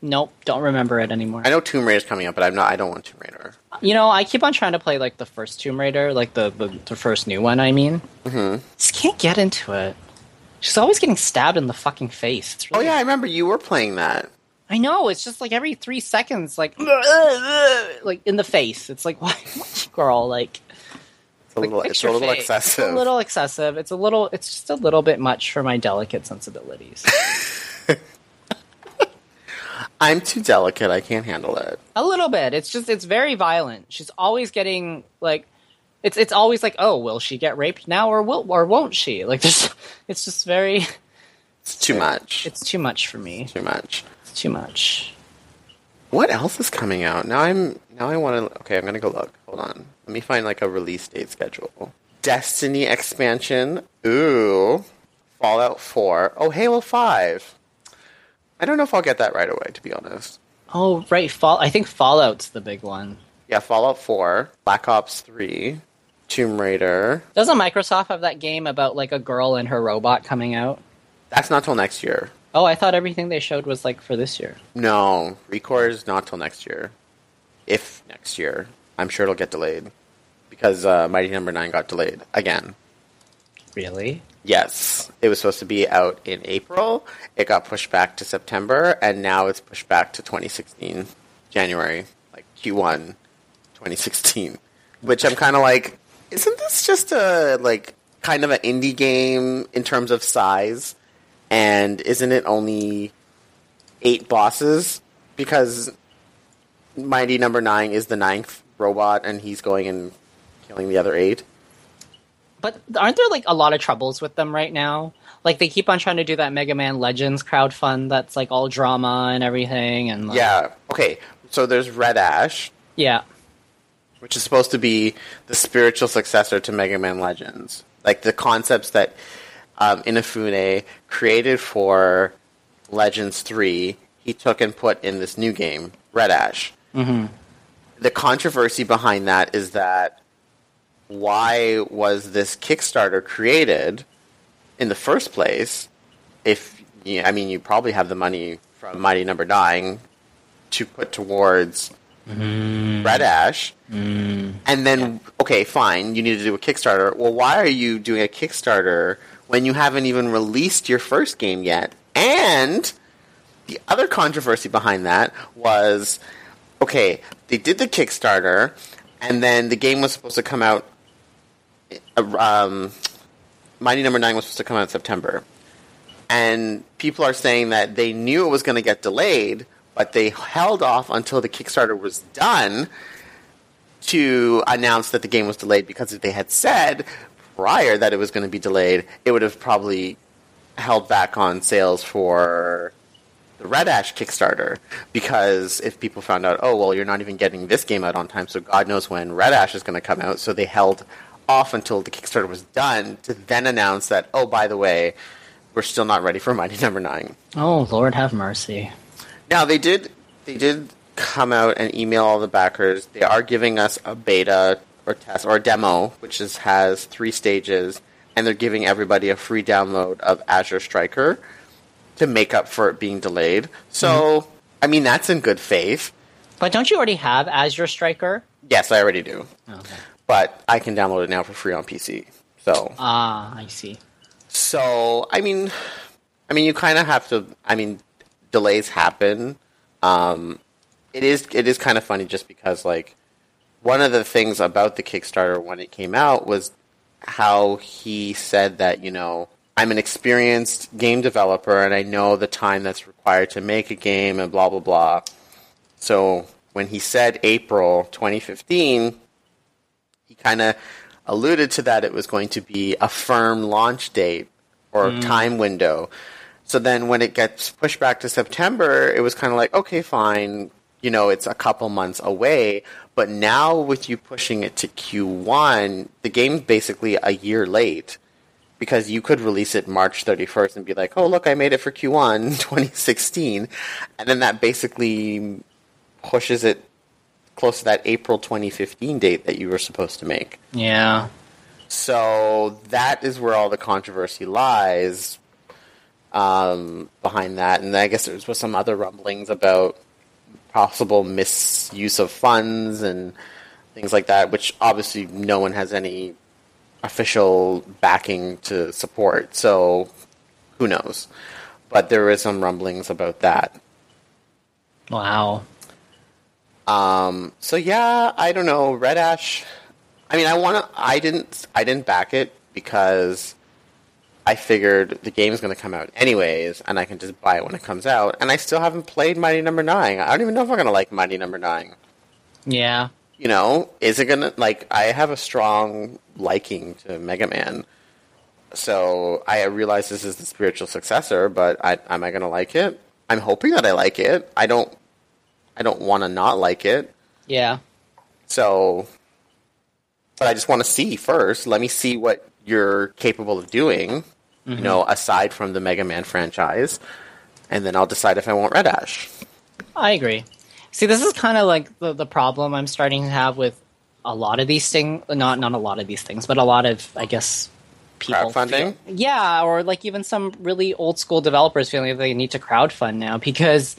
Nope, don't remember it anymore. I know Tomb Raider's coming up, but I'm not I don't want Tomb Raider. You know, I keep on trying to play like the first Tomb Raider, like the the, the first new one. I mean, Mhm. just can't get into it. She's always getting stabbed in the fucking face. It's Oh yeah, I remember you were playing that. I know. It's just like every three seconds, like like in the face. It's like, why, girl? Like, It's a little, it's a little fake. excessive. It's a little excessive. It's a little. It's just a little bit much for my delicate sensibilities. I'm too delicate. I can't handle it. a little bit. It's just. It's very violent. She's always getting like. It's it's always like, oh, will she get raped now or will or won't she? Like this. It's just very. It's too much. It's too much for me. too much. It's too much. What else is coming out? Now I'm now I want to. Okay, I'm gonna go look. Hold on. Let me find like a release date schedule. Destiny expansion. Ooh. Fallout 4. Oh, Halo 5. I don't know if I'll get that right away, to be honest. Oh right, Fall. I think Fallout's the big one. Yeah, Fallout 4, Black Ops 3, Tomb Raider. Doesn't Microsoft have that game about like a girl and her robot coming out? That's not till next year. Oh, I thought everything they showed was like for this year. No, Recore is not till next year. If next year, I'm sure it'll get delayed because uh, Mighty Number Nine got delayed again. Really? Yes, it was supposed to be out in April. It got pushed back to September, and now it's pushed back to 2016 January, like Q1 2016. Which I'm kind of like, isn't this just a like kind of an indie game in terms of size? And isn't it only eight bosses? Because Mighty Number Nine is the ninth robot, and he's going and killing the other eight. But aren't there like a lot of troubles with them right now? Like they keep on trying to do that Mega Man Legends crowdfund that's like all drama and everything and like, Yeah. Okay. So there's Red Ash, Yeah. which is supposed to be the spiritual successor to Mega Man Legends. Like the concepts that um, Inafune created for Legends 3, he took and put in this new game, Red Ash. Mm-hmm. The controversy behind that is that why was this Kickstarter created in the first place? If you, I mean, you probably have the money from Mighty Number Nine to put towards mm. Red Ash, mm. and then okay, fine, you need to do a Kickstarter. Well, why are you doing a Kickstarter when you haven't even released your first game yet? And the other controversy behind that was okay, they did the Kickstarter, and then the game was supposed to come out. Uh, Um, Mighty Number Nine was supposed to come out in September, and people are saying that they knew it was going to get delayed, but they held off until the Kickstarter was done to announce that the game was delayed because if they had said prior that it was going to be delayed, it would have probably held back on sales for the Red Ash Kickstarter because if people found out, oh well, you're not even getting this game out on time, so God knows when Red Ash is going to come out. So they held off until the Kickstarter was done to then announce that, oh by the way, we're still not ready for Mighty Number Nine. Oh Lord have mercy. Now they did they did come out and email all the backers. They are giving us a beta or test or a demo, which is has three stages, and they're giving everybody a free download of Azure Striker to make up for it being delayed. So mm-hmm. I mean that's in good faith. But don't you already have Azure Striker? Yes, I already do. Okay. But I can download it now for free on PC. So Ah, I see. So I mean, I mean, you kind of have to. I mean, delays happen. Um, it is it is kind of funny just because like one of the things about the Kickstarter when it came out was how he said that you know I'm an experienced game developer and I know the time that's required to make a game and blah blah blah. So when he said April 2015, he kind of alluded to that it was going to be a firm launch date or mm. time window. So then when it gets pushed back to September, it was kind of like, okay, fine, you know, it's a couple months away. But now with you pushing it to Q1, the game's basically a year late because you could release it March 31st and be like, oh, look, I made it for Q1 2016. And then that basically pushes it close to that April 2015 date that you were supposed to make. Yeah. So that is where all the controversy lies um, behind that. And I guess there was some other rumblings about possible misuse of funds and things like that, which obviously no one has any official backing to support. So who knows? But there is some rumblings about that. Wow. Um, so yeah, I don't know. Red Ash, I mean, I want to. I didn't. I didn't back it because I figured the game's going to come out anyways, and I can just buy it when it comes out. And I still haven't played Mighty Number Nine. I don't even know if I'm going to like Mighty Number Nine. Yeah. You know, is it going to like? I have a strong liking to Mega Man, so I realize this is the spiritual successor. But I, am I going to like it? I'm hoping that I like it. I don't. I don't want to not like it. Yeah. So, but I just want to see first. Let me see what you're capable of doing, you mm-hmm. know, aside from the Mega Man franchise, and then I'll decide if I want Red Ash. I agree. See, this is kind of like the, the problem I'm starting to have with a lot of these things. Not not a lot of these things, but a lot of I guess people. Crowdfunding? feel- yeah, or like even some really old school developers feeling like they need to crowdfund now because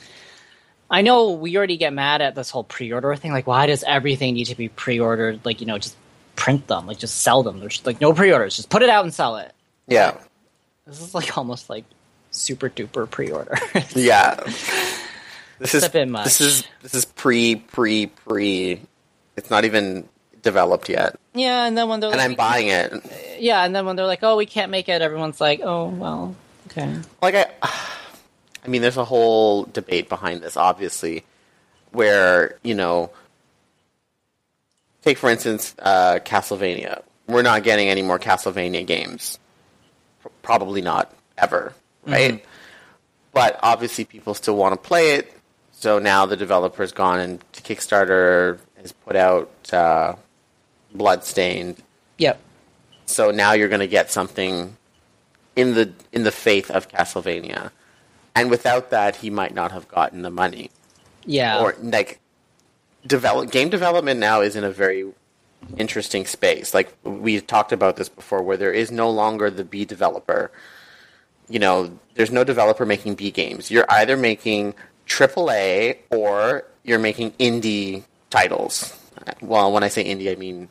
I know we already get mad at this whole pre-order thing. Like, why does everything need to be pre-ordered? Like, you know, just print them, like just sell them. There's like no pre-orders, just put it out and sell it. Yeah, This is like almost like super duper pre-order. yeah. This is a bit much. This is this is pre pre pre. It's not even developed yet, yeah, and then when they're and like, I'm buying it. yeah, and then when they're like, "Oh, we can't make it," everyone's like, "Oh, well, okay." like I, I mean, there's a whole debate behind this, obviously, where you know, take for instance, uh, Castlevania. We're not getting any more Castlevania games. P- Probably not ever, right? But obviously, people still want to play it. So now the developer's gone and Kickstarter has put out uh, Bloodstained Yep. so now you're going to get something in the in the faith of Castlevania, and without that, he might not have gotten the money. Yeah. Or like, develop game development now is in a very interesting space. Like we talked about this before, where there is no longer the B developer. You know, there's no developer making B games. You're either making AAA or you're making indie titles. Well, when I say indie, I mean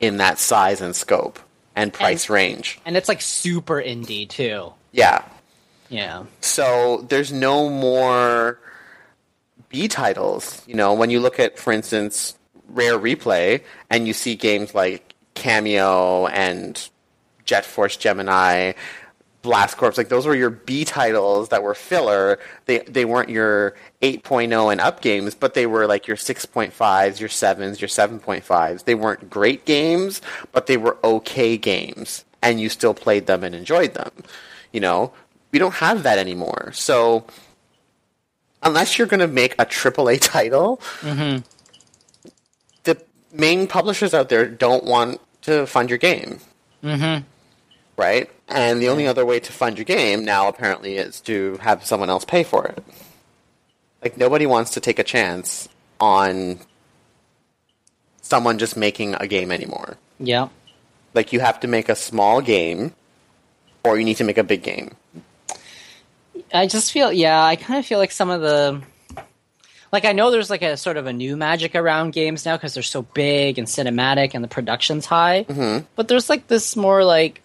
in that size and scope and price range. and it's like super indie too. Yeah. Yeah. So there's no more B titles. You know, when you look at, for instance, Rare Replay, and you see games like Kameo and Jet Force Gemini, Blast Corps, like those were your B titles that were filler. They they weren't your 8.0 and up games, but they were like your 6.5s, your 7s, your 7.5s. They weren't great games, but they were okay games, and you still played them and enjoyed them. You know, we don't have that anymore. So unless you're going to make a AAA title, the main publishers out there don't want to fund your game. Mm-hmm. Right? And the only other way to fund your game now, apparently, is to have someone else pay for it. Like, nobody wants to take a chance on someone just making a game anymore. Yeah. Like, you have to make a small game, or you need to make a big game. I just feel yeah, I kind of feel like some of the like I know there's like a sort of a new magic around games now because they're so big and cinematic and the production's high. Mm-hmm. But there's like this more like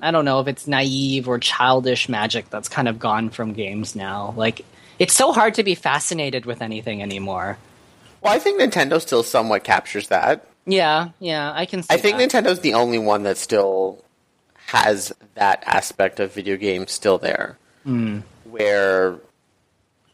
I don't know if it's naive or childish magic that's kind of gone from games now. Like it's so hard to be fascinated with anything anymore. Well, I think Nintendo still somewhat captures that. Yeah, yeah, I can. See I think that. Nintendo's the only one that still has that aspect of video games still there. Where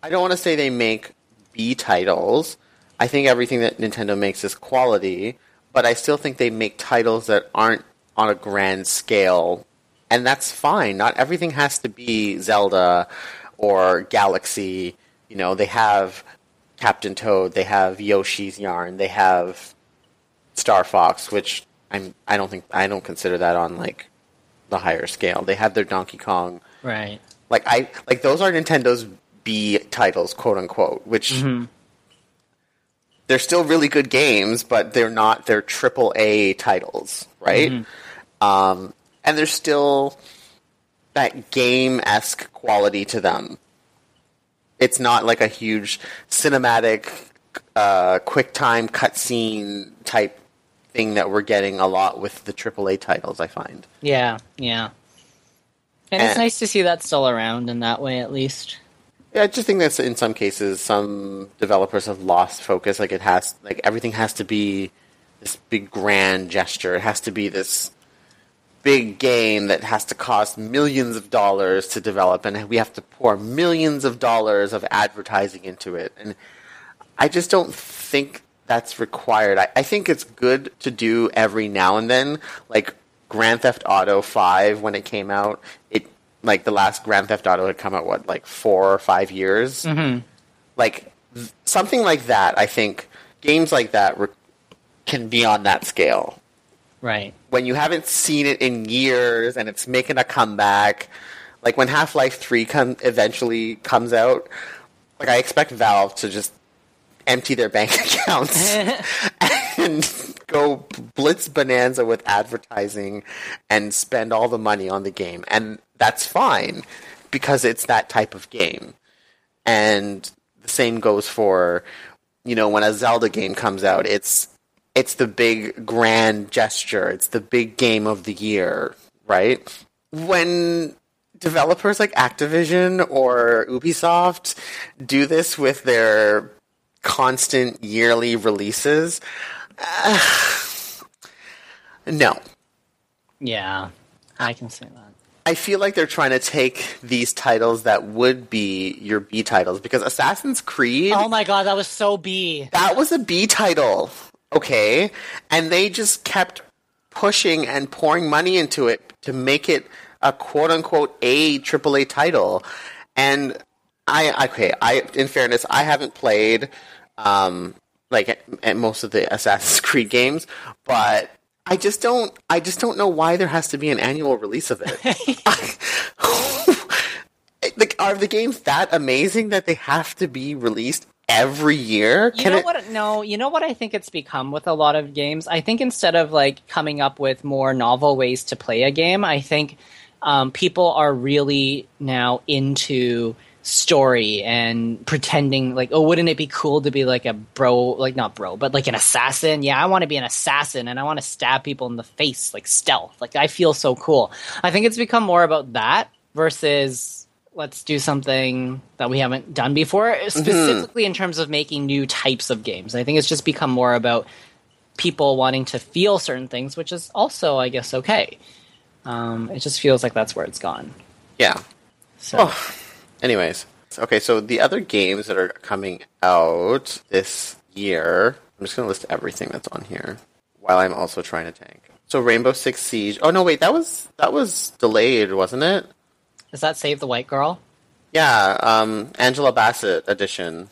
I don't want to say they make B titles. I think everything that Nintendo makes is quality, but I still think they make titles that aren't on a grand scale, and that's fine. Not everything has to be Zelda or Galaxy. You know, they have Captain Toad, they have Yoshi's Yarn, they have Star Fox, which I'm I don't think I don't consider that on like the higher scale. They have their Donkey Kong. right. Like I like those are Nintendo's B titles, quote unquote, which they're still really good games, but they're not their triple A titles, right? Um, and there's still that game esque quality to them. It's not like a huge cinematic, uh, quick time cutscene type thing that we're getting a lot with the AAA titles. I find. Yeah, yeah. And it's nice to see that still around in that way, at least. Yeah, I just think that in some cases, some developers have lost focus. Like it has, like everything has to be this big grand gesture. It has to be this big game that has to cost millions of dollars to develop, and we have to pour millions of dollars of advertising into it. And I just don't think that's required. I, I think it's good to do every now and then, like Grand Theft Auto Five when it came out. It like the last Grand Theft Auto had come out what like four or five years. Mm-hmm. Like th- something like that. I think games like that re- can be on that scale Right. when you haven't seen it in years and it's making a comeback, like when Half Life Three come eventually comes out, like I expect Valve to just empty their bank accounts and go blitz bonanza with advertising and spend all the money on the game, and that's fine because it's that type of game. And the same goes for, you know, when a Zelda game comes out, it's it's the big grand gesture. It's the big game of the year, right? When developers like Activision or Ubisoft do this with their constant yearly releases, uh, no. Yeah, I can say that. I feel like they're trying to take these titles that would be your B titles because Assassin's Creed Oh my god, that was so B. that was a B title, okay? And they just kept pushing and pouring money into it to make it a quote unquote A AAA title. And I okay, I in fairness, I haven't played um like at, at most of the Assassin's Creed games, but I just don't I just don't know why there has to be an annual release of it. like are the games that amazing that they have to be released every year? You know what? No, you know what I think it's become with a lot of games. I think instead of like coming up with more novel ways to play a game, I think um, people are really now into story and pretending like, oh, wouldn't it be cool to be like a bro, like not bro, but like an assassin? Yeah, I want to be an assassin and I want to stab people in the face like stealth. Like I feel so cool. I think it's become more about that versus let's do something that we haven't done before, specifically in terms of making new types of games. I think it's just become more about people wanting to feel certain things, which is also, I guess, okay. Um, it just feels like that's where it's gone. Yeah. So Oh. Anyways, okay, so the other games that are coming out this year, I'm just going to list everything that's on here while I'm also trying to tank. So Rainbow Six Siege. Oh no, wait, that was that was delayed, wasn't it? does that save the white girl? Yeah, um, Angela Bassett edition.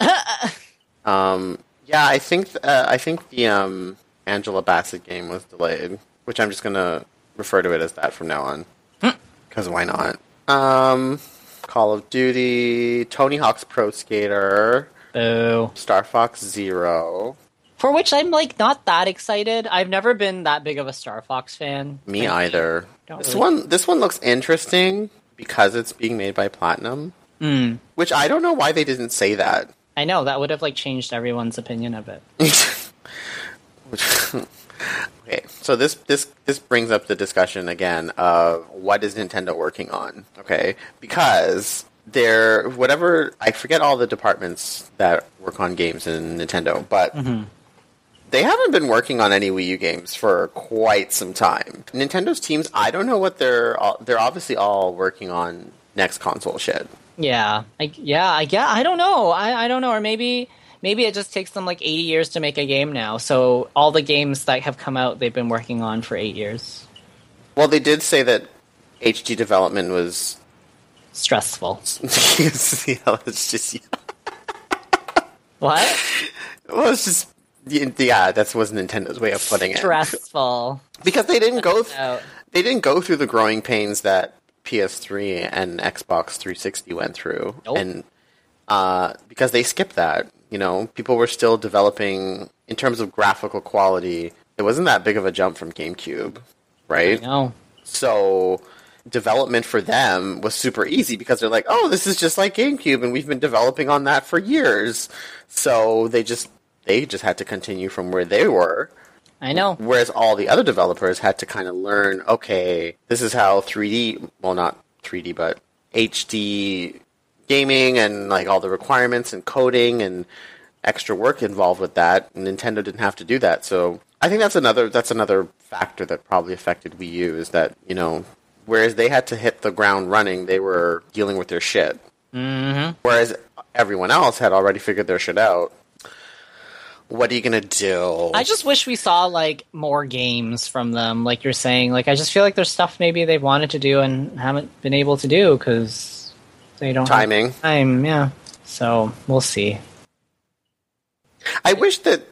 um, yeah, I think uh, I think the um, Angela Bassett game was delayed, which I'm just gonna refer to it as that from now on. Because why not? Um, Call of Duty, Tony Hawk's Pro Skater, Boo. Star Fox Zero. For which I'm like not that excited. I've never been that big of a Star Fox fan. Me Like, either. This really- one, this one looks interesting because it's being made by Platinum. Mm. Which I don't know why they didn't say that. I know that would have like changed everyone's opinion of it. okay, so this this this brings up the discussion again of what is Nintendo working on? Okay, because they're whatever I forget all the departments that work on games in Nintendo, but mm-hmm. they haven't been working on any Wii U games for quite some time. Nintendo's teams, I don't know what they're all, they're obviously all working on next console shit. Yeah, I, yeah, I get. I don't know. I, I don't know. Or maybe maybe it just takes them like eighty years to make a game now. So all the games that have come out, they've been working on for eight years. Well, they did say that HD development was Stressful. yeah, it's just yeah. What? well, it's just yeah, that was Nintendo's way of putting it. Stressful. because they didn't go th- they didn't go through the growing pains that PS3 and Xbox 360 went through, Nope. and uh, because they skipped that, you know, people were still developing in terms of graphical quality. It wasn't that big of a jump from GameCube, right? No. So development for them was super easy because they're like, oh, this is just like GameCube, and we've been developing on that for years. So they just they just had to continue from where they were. I know. Whereas all the other developers had to kind of learn, okay, this is how 3D, well, not 3D, but HD gaming and like all the requirements and coding and extra work involved with that. Nintendo didn't have to do that. So I think that's another that's another factor that probably affected Wii U is that you know whereas they had to hit the ground running, they were dealing with their shit. Mm-hmm. Whereas everyone else had already figured their shit out. What are you gonna do? I just wish we saw like more games from them, like you're saying. Like I just feel like there's stuff maybe they've wanted to do and haven't been able to do because they don't have timing. time. Yeah, so we'll see. I wish that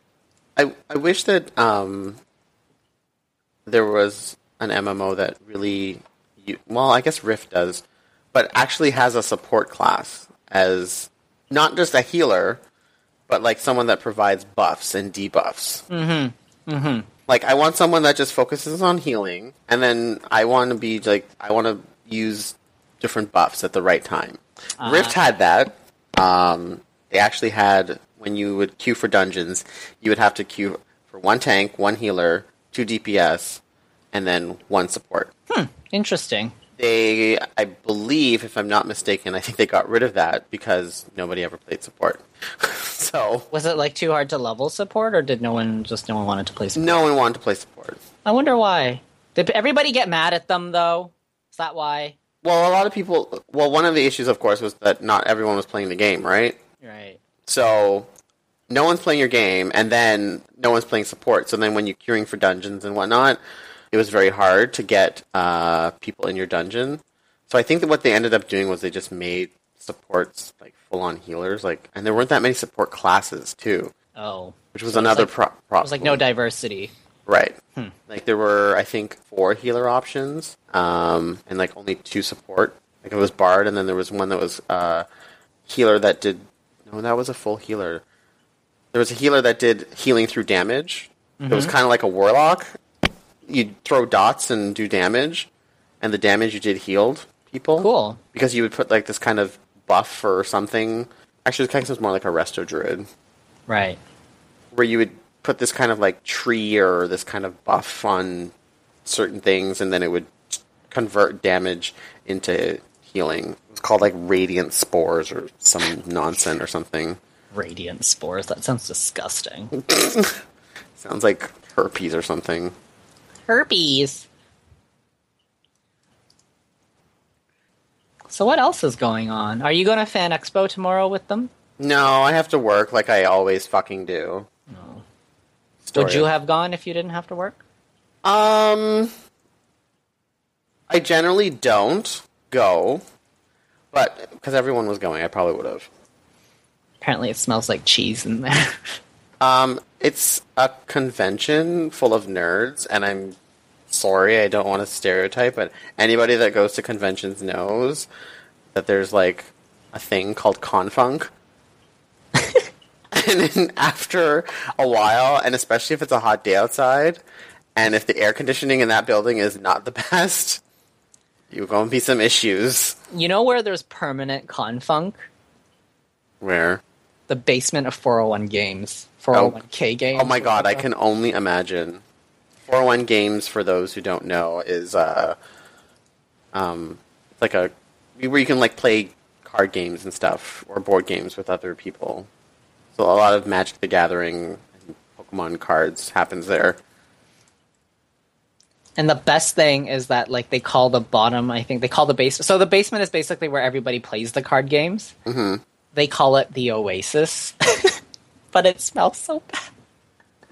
I I wish that um there was an MMO that really you, well I guess Rift does, but actually has a support class as not just a healer, but like someone that provides buffs and debuffs. Mm-hmm. Mm-hmm. Like I want someone that just focuses on healing, and then I want to be like I want to use different buffs at the right time. Uh-huh. Rift had that. Um, they actually had when you would queue for dungeons, you would have to queue for one tank, one healer, two DPS, and then one support. Hmm. Interesting. They, I believe, if I'm not mistaken, I think they got rid of that because nobody ever played support. so Was it like too hard to level support, or did no one just no one wanted to play support? no one wanted to play support. I wonder why. Did everybody get mad at them though? Is that why? Well, a lot of people. Well, one of the issues, of course, was that not everyone was playing the game, right? Right. So no one's playing your game, and then no one's playing support. So then, when you're queuing for dungeons and whatnot, it was very hard to get uh, people in your dungeon. So I think that what they ended up doing was they just made supports like full on healers, like, and there weren't that many support classes too, Oh, which was So another like- pro- problem. it was like no diversity. Right. Hmm. Like there were, I think, four healer options, um, and like only two support. Like it was Bard, and then there was one that was uh, healer that did. No, that was a full healer. There was a healer that did healing through damage. It was kind of like a warlock. You'd throw dots and do damage, and the damage you did healed people. Cool. Because you would put like this kind of buff or something. Actually, it kind of was more like a resto druid Right. where you would put this kind of like tree or this kind of buff on certain things, and then it would convert damage into healing. It's called like radiant spores or some nonsense or something. Radiant spores. That sounds disgusting. Sounds like herpes or something. Herpes. So what else is going on? Are you going to Fan Expo tomorrow with them? No, I have to work like I always fucking do. Story Would you have gone if you didn't have to work? Um, I generally don't go, but because everyone was going, I probably would have. Apparently, it smells like cheese in there. Um, it's a convention full of nerds, and I'm sorry, I don't want to stereotype, but anybody that goes to conventions knows that there's like a thing called confunk. and then after a while, and especially if it's a hot day outside, and if the air conditioning in that building is not the best, you're going to be some issues. you know where there's permanent confunk? Where? The basement of 401 Games. 401k Games. Oh my god, I can only imagine. 401 Games, for those who don't know, is uh, um, like a where you can like play card games and stuff or board games with other people. So a lot of Magic the Gathering and Pokemon cards happens there. And the best thing is that like they call the bottom, I think they call the basement. So the basement is basically where everybody plays the card games. Mhm. They call it the Oasis, but it smells so bad.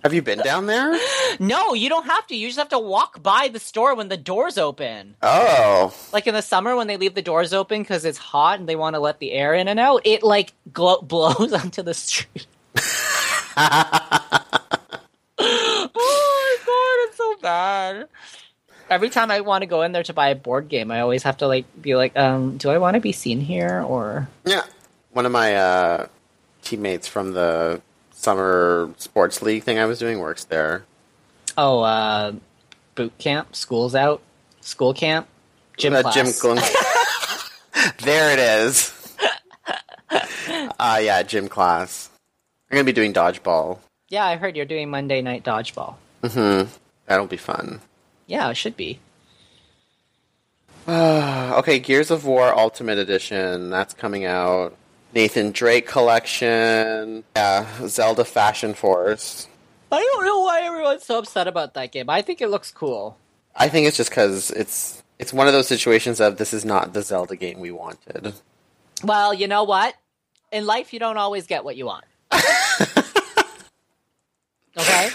Have you been down there? No, you don't have to. You just have to walk by the store when the doors open. Oh, Like in the summer when they leave the doors open because it's hot and they want to let the air in and out, it like glo- blows onto the street. oh my god, it's so bad. Every time I want to go in there to buy a board game, I always have to like be like, um, do I want to be seen here or yeah. One of my uh, teammates from the summer sports league thing I was doing works there. oh, uh, boot camp, school's out, school camp, gym Uh, class. Gym cl- there it is. Uh, yeah, gym class. I'm gonna be doing dodgeball. yeah, I heard you're doing Monday night dodgeball. hmm That'll be fun. Yeah, it should be. Uh okay, Gears of War Ultimate Edition. That's coming out. Nathan Drake collection. Yeah, Zelda Fashion Force. I don't know why everyone's so upset about that game. I think it looks cool. I think it's just because it's it's one of those situations of this is not the Zelda game we wanted. Well, you know what? In life, you don't always get what you want. okay.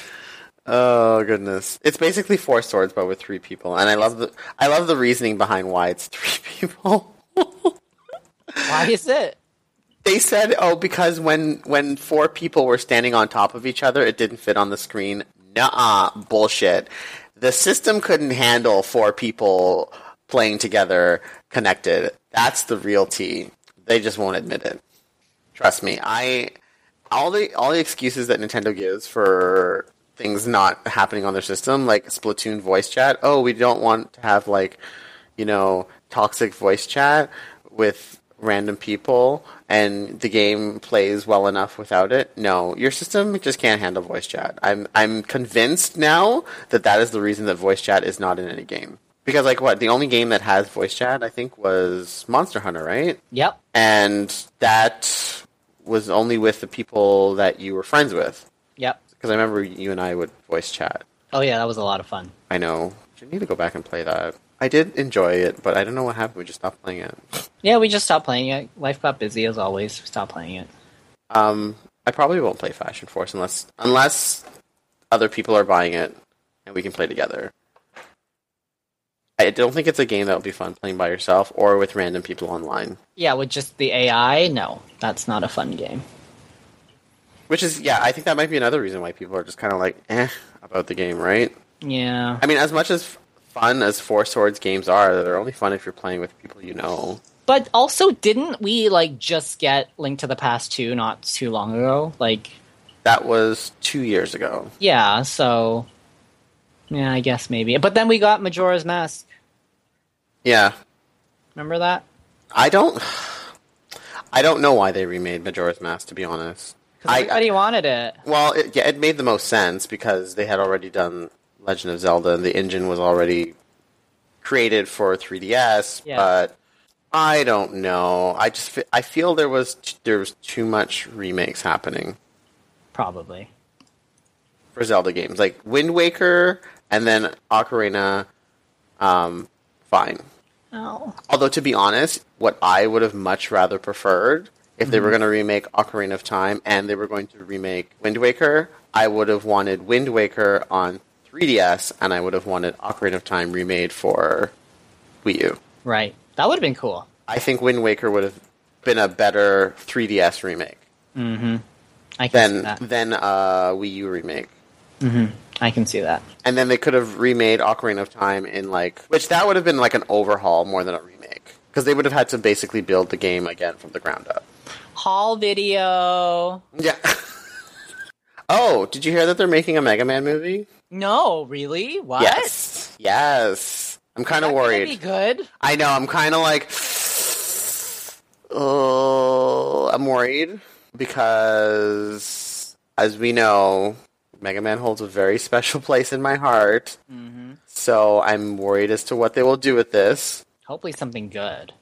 Oh goodness! It's basically four swords, but with three people, and I love the I love the reasoning behind why it's three people. Why is it? They said, "Oh, because when when four people were standing on top of each other, it didn't fit on the screen." Nuh-uh, bullshit. The system couldn't handle four people playing together connected. That's the real tea. They just won't admit it. Trust me. I all the all the excuses that Nintendo gives for things not happening on their system, like Splatoon voice chat. Oh, we don't want to have like, you know, toxic voice chat with random people and the game plays well enough without it. No, your system just can't handle voice chat. I'm I'm convinced now that that is the reason that voice chat is not in any game. Because like what, the only game that has voice chat I think was Monster Hunter, right? Yep. And that was only with the people that you were friends with. Yep. Because I remember you and I would voice chat. Oh yeah, that was a lot of fun. I know. I need to go back and play that. I did enjoy it, but I don't know what happened. We just stopped playing it. Yeah, we just stopped playing it. Life got busy as always. We stopped playing it. Um, I probably won't play Fashion Force unless unless other people are buying it and we can play together. I don't think it's a game that would be fun playing by yourself or with random people online. Yeah, with just the AI, no, that's not a fun game. Which is, yeah, I think that might be another reason why people are just kind of like, eh, about the game, right? Yeah. I mean, as much as fun as Four Swords games are, they're only fun if you're playing with people you know. But also, didn't we like just get Link to the Past 2 not too long ago? Like, That was two years ago. yeah, so yeah, I guess maybe. But then we got Majora's Mask. Yeah, Remember that? I don't. I don't know why they remade Majora's Mask. To be honest, Because I, everybody wanted it. well, it, yeah, it made the most sense because they had already done Legend of Zelda, and the engine was already created for 3DS. Yeah. But I don't know. I just I feel there was t- there was too much remakes happening Probably. for Zelda games, like Wind Waker and then Ocarina. Um, fine. Oh. Although to be honest, what I would have much rather preferred if they were going to remake Ocarina of Time and they were going to remake Wind Waker, I would have wanted Wind Waker on 3DS and I would have wanted Ocarina of Time remade for Wii U. Right. That would have been cool. I think Wind Waker would have been a better 3DS remake Mm-hmm. I can see than that. than a Wii U remake. Mm-hmm. I can see that. And then they could have remade Ocarina of Time in like, which that would have been like an overhaul more than a remake, because they would have had to basically build the game again from the ground up. Hall video. Yeah. oh, did you hear that they're making a Mega Man movie? No, really? What? Yes. Yes. I'm kind of worried. Be good. I know. I'm kind of like, oh, I'm worried because, as we know, Mega Man holds a very special place in my heart. Mm-hmm. So I'm worried as to what they will do with this. Hopefully, something good.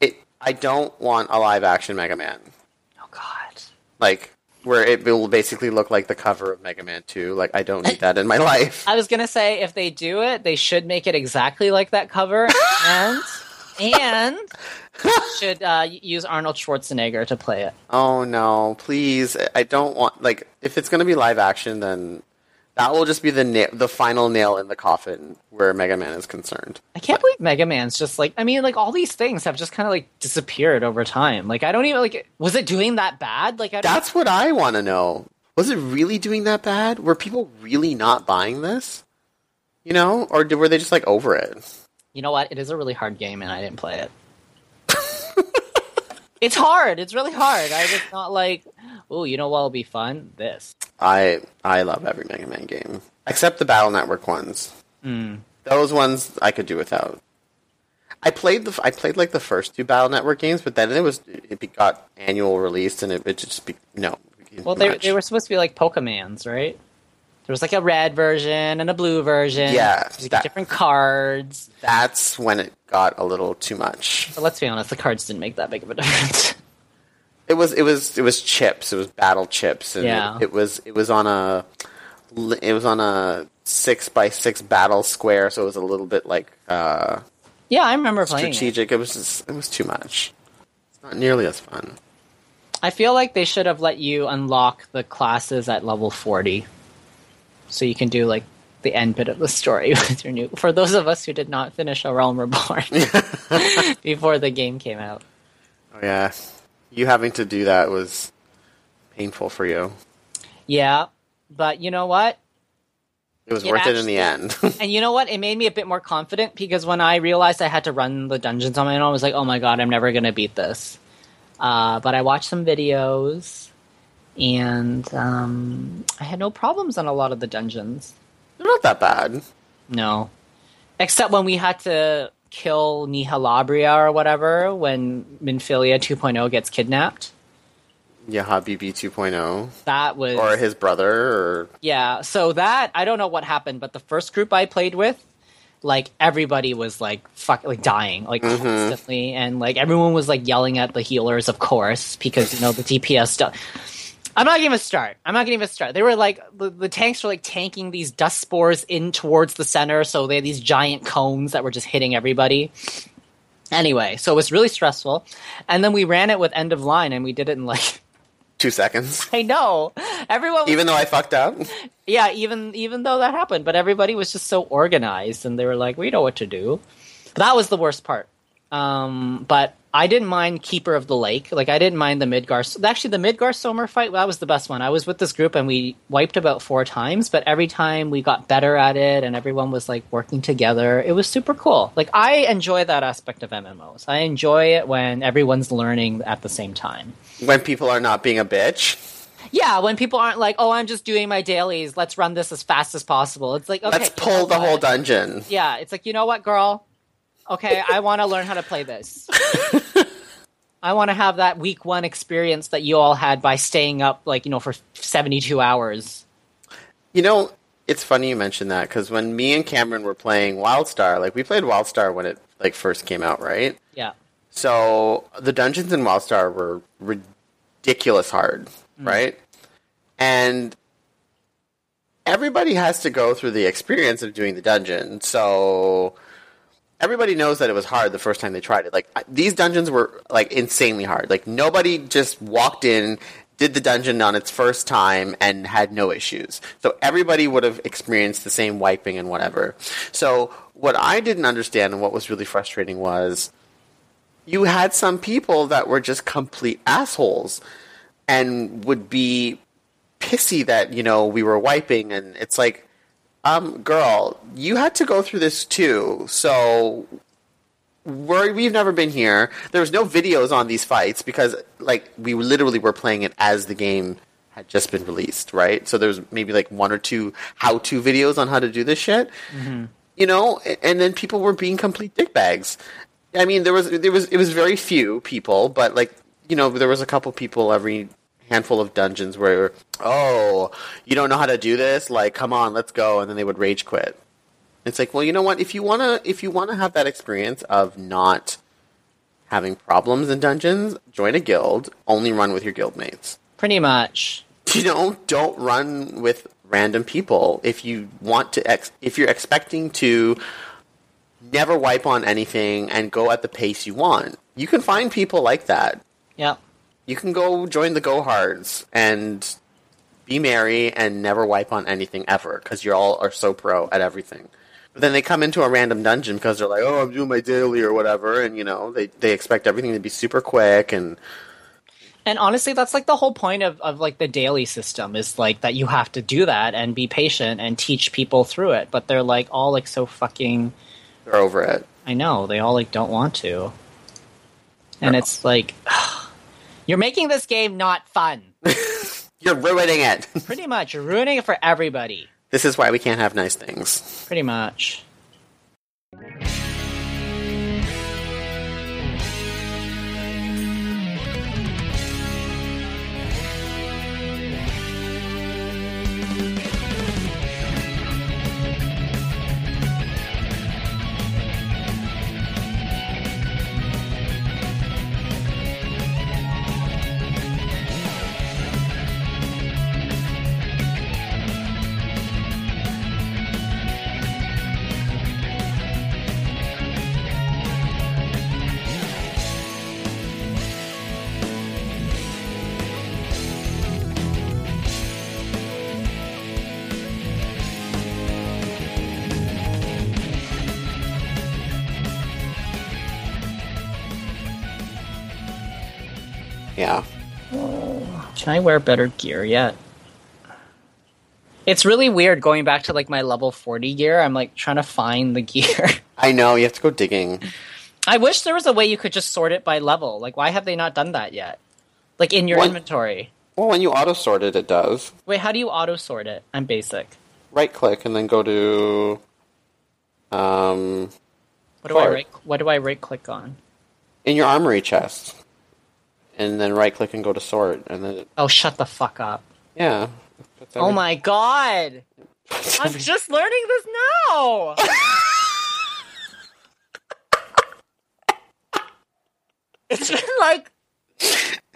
It. I don't want a live action Mega Man. Oh God. Like where it will basically look like the cover of Mega Man 2. Like I don't need that in my life. I was gonna say if they do it, they should make it exactly like that cover, and and should uh, use Arnold Schwarzenegger to play it. Oh no, please. I don't want like if it's going to be live action then that will just be the na- the final nail in the coffin where Mega Man is concerned. I can't believe Mega Man's just like I mean, like all these things have just kind of like disappeared over time. Like I don't even like was it doing that bad? Like I don't, That's what I want to know. Was it really doing that bad? Were people really not buying this? You know, or did, were they just like over it? you know what? It is a really hard game, and I didn't play it. it's hard. It's really hard. I was not like, oh, you know what'll be fun? This. I I love every Mega Man game except the Battle Network ones. Mm. Those ones I could do without. I played the I played like the first two Battle Network games, but then it was it got annual released and it, it just be no. Well, they much. they were supposed to be like Pokemans, right? There was like a red version and a blue version. Yeah, that- different cards. That's when it got a little too much. But let's be honest, the cards didn't make that big of a difference. It was it was it was chips. It was battle chips, and Yeah. it, it was it was on a it was on a six by six battle square, so it was a little bit like uh, Yeah, I remember playing. It. strategic. It. was just, it was too much. It's not nearly as fun. I feel like they should have let you unlock the classes at level forty, so you can do like the end bit of the story with your new. For those of us who did not finish A Realm Reborn before the game came out. Oh yeah, you having to do that was painful for you. Yeah, but you know what? It was It worth it in the end. And you know what? It made me a bit more confident because when I realized I had to run the dungeons on my own, I was like, "Oh my god, I'm never gonna beat this." Uh, but I watched some videos, and um, I had no problems on a lot of the dungeons. They're not that bad. No, except when we had to kill Nihalabria or whatever when Minfilia 2.0 gets kidnapped. Yeah, Habibi 2.0 That was or his brother or Yeah, so that I don't know what happened, but the first group I played with, like everybody was like fuck like dying like mm-hmm. constantly, and like everyone was like yelling at the healers, of course, because you know the DPS stuff. I'm not even start. I'm not even start. They were like the, the tanks were like tanking these dust spores in towards the center, so they had these giant cones that were just hitting everybody. Anyway, so it was really stressful, and then we ran it with end of line, and we did it in like two seconds. I know everyone was Even though I fucked up. yeah even even though that happened but everybody was just so organized and they were like we know what to do that was the worst part um, but i didn't mind keeper of the lake like i didn't mind the midgar actually the Midgardsormr fight that was the best one i was with this group and we wiped about four times but every time we got better at it and everyone was like working together it was super cool like i enjoy that aspect of mmos i enjoy it when everyone's learning at the same time when people are not being a bitch. yeah, when people aren't like, "Oh, I'm just doing my dailies. Let's run this as fast as possible." It's like, okay, Let's pull the whole dungeon. Yeah, it's like, you know what, girl? Okay, I want to learn how to play this. I want to have that week one experience that you all had by staying up, like you know, for 72 hours. You know, it's funny you mentioned that because when me and Cameron were playing WildStar, like we played WildStar when it like first came out, right? Yeah, So the dungeons in WildStar were ridiculous hard, mm. right? And everybody has to go through the experience of doing the dungeon. So everybody knows that it was hard the first time they tried it. Like these dungeons were like insanely hard. Like nobody just walked in, did the dungeon on its first time and had no issues. So everybody would have experienced the same wiping and whatever. So what I didn't understand and what was really frustrating was you had some people that were just complete assholes and would be pissy that you know we were wiping and it's like um girl you had to go through this too so we're, we've never been here. There was no videos on these fights because like we literally were playing it as the game had just been released right? So there was maybe like one or two how-to videos on how to do this shit. You know and then people were being complete dickbags. I mean, there was there was it was very few people, but like you know, there was a couple people every handful of dungeons where oh, you don't know how to do this, like come on, let's go, and then they would rage quit. It's like, well, you know what? If you wanna if you wanna have that experience of not having problems in dungeons, join a guild. Only run with your guild mates. pretty much. You know, don't run with random people if you want to. Ex- if you're expecting to never wipe on anything and go at the pace you want, you can find people like that. Yeah, You can go join the Go Hards and be merry and never wipe on anything ever because you all are so pro at everything. But then they come into a random dungeon because they're like, "Oh, I'm doing my daily or whatever," and you know they they expect everything to be super quick and and honestly, that's like the whole point of of like the daily system is like that you have to do that and be patient and teach people through it. But they're like all like so fucking. they're over it. I know they all like don't want to, and it's like you're making this game not fun. You're ruining it. Pretty much, you're ruining it for everybody. this is why we can't have nice things. Pretty much. Can I wear better gear yet? It's really weird going back to like my level 40 gear. I'm like trying to find the gear. I know, you have to go digging. I wish there was a way you could just sort it by level. Like why have they not done that yet? Like in your What? inventory. Well, when you auto sort it, it does. Wait, how do you auto sort it? I'm basic. Right click and then go to. Um, What do I right what do I right click on? in your armory chest. And then right click and go to sort. And then, it, Oh, shut the fuck up. yeah. Oh every- my god. I'm just learning this now. it's been like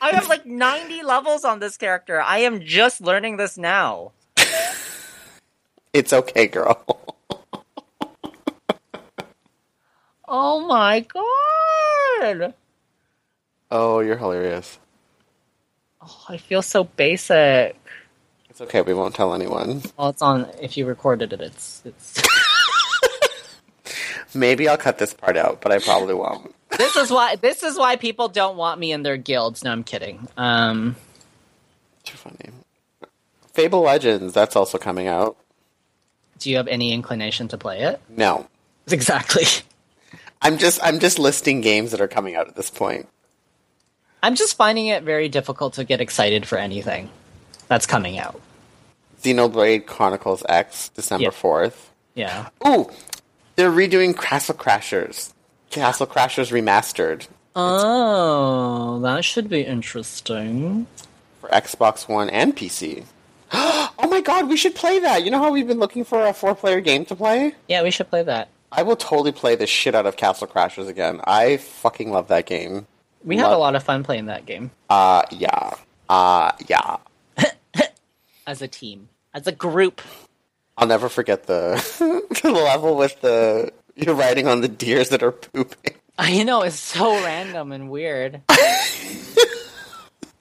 I have like 90 levels on this character. I am just learning this now. It's okay, girl. Oh my god. Oh, you're hilarious. Oh, I feel so basic. It's okay, we won't tell anyone. Well, it's on. If you recorded it, it's it's. Maybe I'll cut this part out, but I probably won't. this is why. This is why people don't want me in their guilds. No, I'm kidding. Um, Too funny. Fable Legends, that's also coming out. do you have any inclination to play it? No. Exactly. I'm just I'm just listing games that are coming out at this point. I'm just finding it very difficult to get excited for anything that's coming out. Xenoblade Chronicles X, December Yeah. 4th. Yeah. Ooh, they're redoing Castle Crashers. Castle Crashers Remastered Oh, that should be interesting. for Xbox One and PC. oh my god, we should play that! You know how we've been looking for a four player game to play? Yeah, we should play that. I will totally play the shit out of Castle Crashers again. I fucking love that game. We had a lot of fun playing that game Uh, yeah. Uh, yeah. as a team, as a group. I'll never forget the, the level with the you're riding on the deers that are pooping. I know it's so random and weird.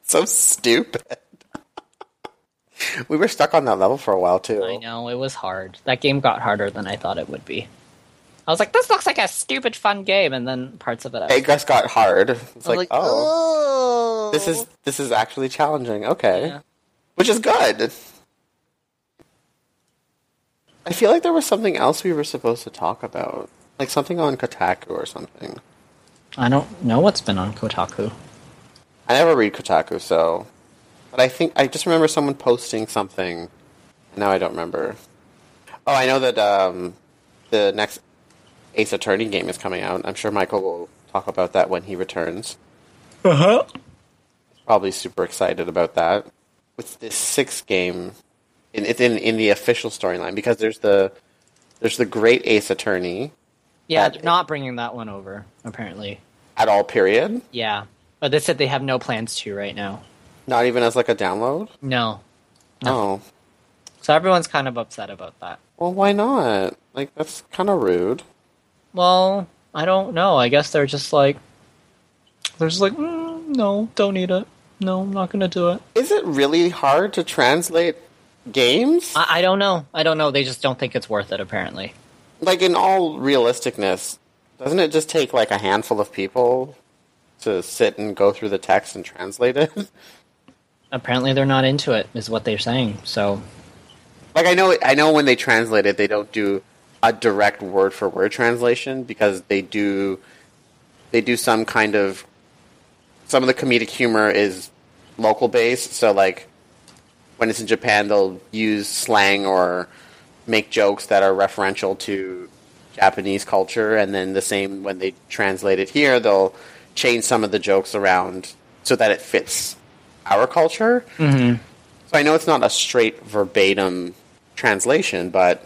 So stupid. we were stuck on that level for a while too. I know it was hard. That game got harder than I thought it would be. I was like, "This looks like a stupid fun game," and then parts of it. I was Egress got hard. It's like, like, oh, "Oh, this is this is actually challenging. Okay, Yeah. which is good. I feel like there was something else we were supposed to talk about, like something on Kotaku or something. I don't know what's been on Kotaku. I never read Kotaku, so. But I think I just remember someone posting something. Now I don't remember. Oh, I know that um, the next Ace Attorney game is coming out. I'm sure Michael will talk about that when he returns. Uh huh. Probably super excited about that. With this sixth game, in, it's in in the official storyline because there's the there's the Great Ace Attorney Yeah, they're not bringing that one over. Apparently, at all. Period. yeah, but they said they have no plans to right now. Not even as like a download. No, Oh, so everyone's kind of upset about that. well, why not? Like that's kind of rude. Well, I don't know. I guess they're just like, they're just like, mm, no, don't need it. No, I'm not gonna do it. Is it really hard to translate games? I, I don't know. I don't know. They just don't think it's worth it. Apparently. like in all realisticness, doesn't it just take like a handful of people to sit and go through the text and translate it? Apparently, they're not into it. Is what they're saying. So like I know I know when they translate it they don't do a direct word for word translation because they do they do some kind of some of the comedic humor is local based, so like when it's in Japan they'll use slang or make jokes that are referential to Japanese culture. And then the same when they translate it here they'll change some of the jokes around so that it fits our culture. Mm-hmm. So I know it's not a straight verbatim translation, but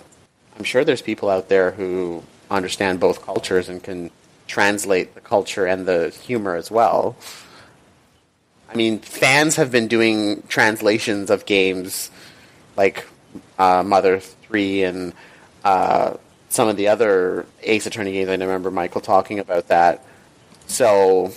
I'm sure there's people out there who understand both cultures and can translate the culture and the humor as well. I mean, fans have been doing translations of games like uh, Mother 3 and uh, some of the other Ace Attorney games. I remember Michael talking about that. So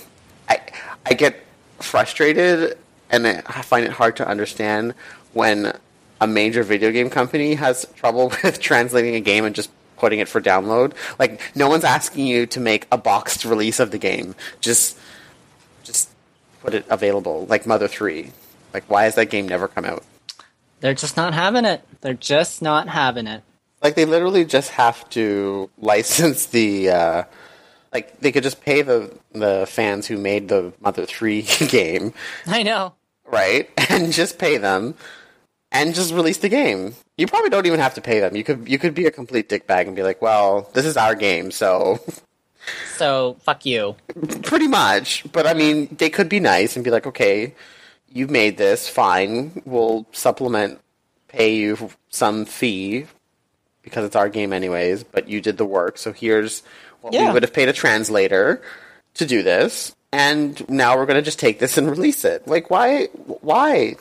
I I get frustrated and I find it hard to understand when a major video game company has trouble with translating a game and just putting it for download. Like no one's asking you to make a boxed release of the game. Just just put it available, like Mother Three? Like, why has that game never come out? They're just not having it. They're just not having it. Like, they literally just have to license the. Uh, like, they could just pay the the fans who made the Mother Three game, I know. right, and just pay them, and just release the game. You probably don't even have to pay them. You could you could be a complete dickbag and be like, "Well, this is our game, so So fuck you. Pretty much. But I mean, they could be nice and be like, okay, you made this, fine. We'll supplement, pay you some fee because it's our game anyways, but you did the work. So here's what we would have paid a translator to do this. And now we're going to just take this and release it. Like, why? Why?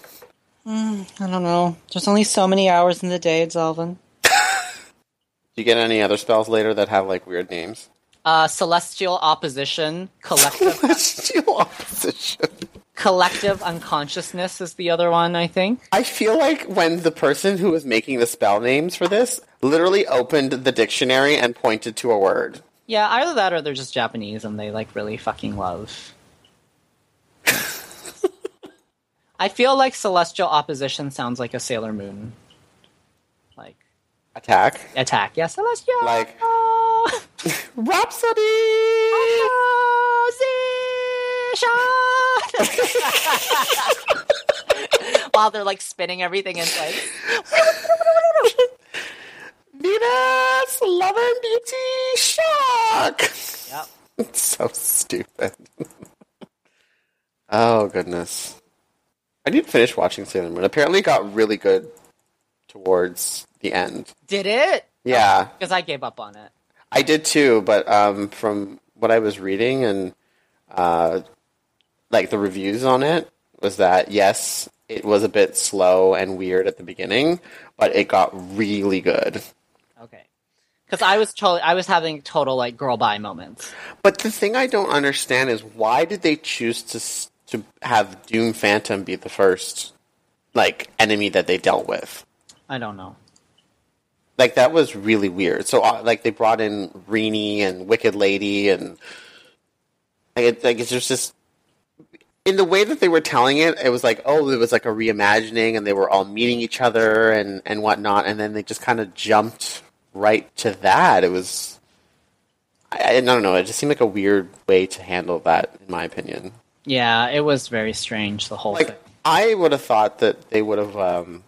I don't know. There's only so many hours in the day, Zalvin. Do you get any other spells later that have like weird names? Uh, celestial opposition, collective, Celestial opposition. collective unconsciousness is the other one. I think. I feel like when the person who was making the spell names for this literally opened the dictionary and pointed to a word. Yeah, either that or they're just Japanese and they like really fucking love. I feel like celestial opposition sounds like a Sailor Moon, like Attack. attack. Yeah, celestial. Like-. Rhapsody! While they're like spinning everything in place. Venus! Love and Beauty! Shock! Yep. It's so stupid. oh, goodness. I didn't finish watching Sailor Moon. Apparently, it got really good towards the end. Did it? Yeah. Because I gave up on it. I did too, but um, from what I was reading and uh, like the reviews on it was that yes, it was a bit slow and weird at the beginning, but it got really good. Okay. Because I was totally, I was having total like girl bye moments. But the thing I don't understand is why did they choose to to have Doom Phantom be the first like enemy that they dealt with? I don't know. Like that was really weird. So uh, like they brought in Reenie and Wicked Lady and like, it, like it's just just in the way that they were telling it, it was like oh, it was like a reimagining, and they were all meeting each other and and whatnot, and then they just kind of jumped right to that. It was I, I don't know. It just seemed like a weird way to handle that, in my opinion. Yeah, it was very strange. The whole thing. Like I would have thought that they would have um,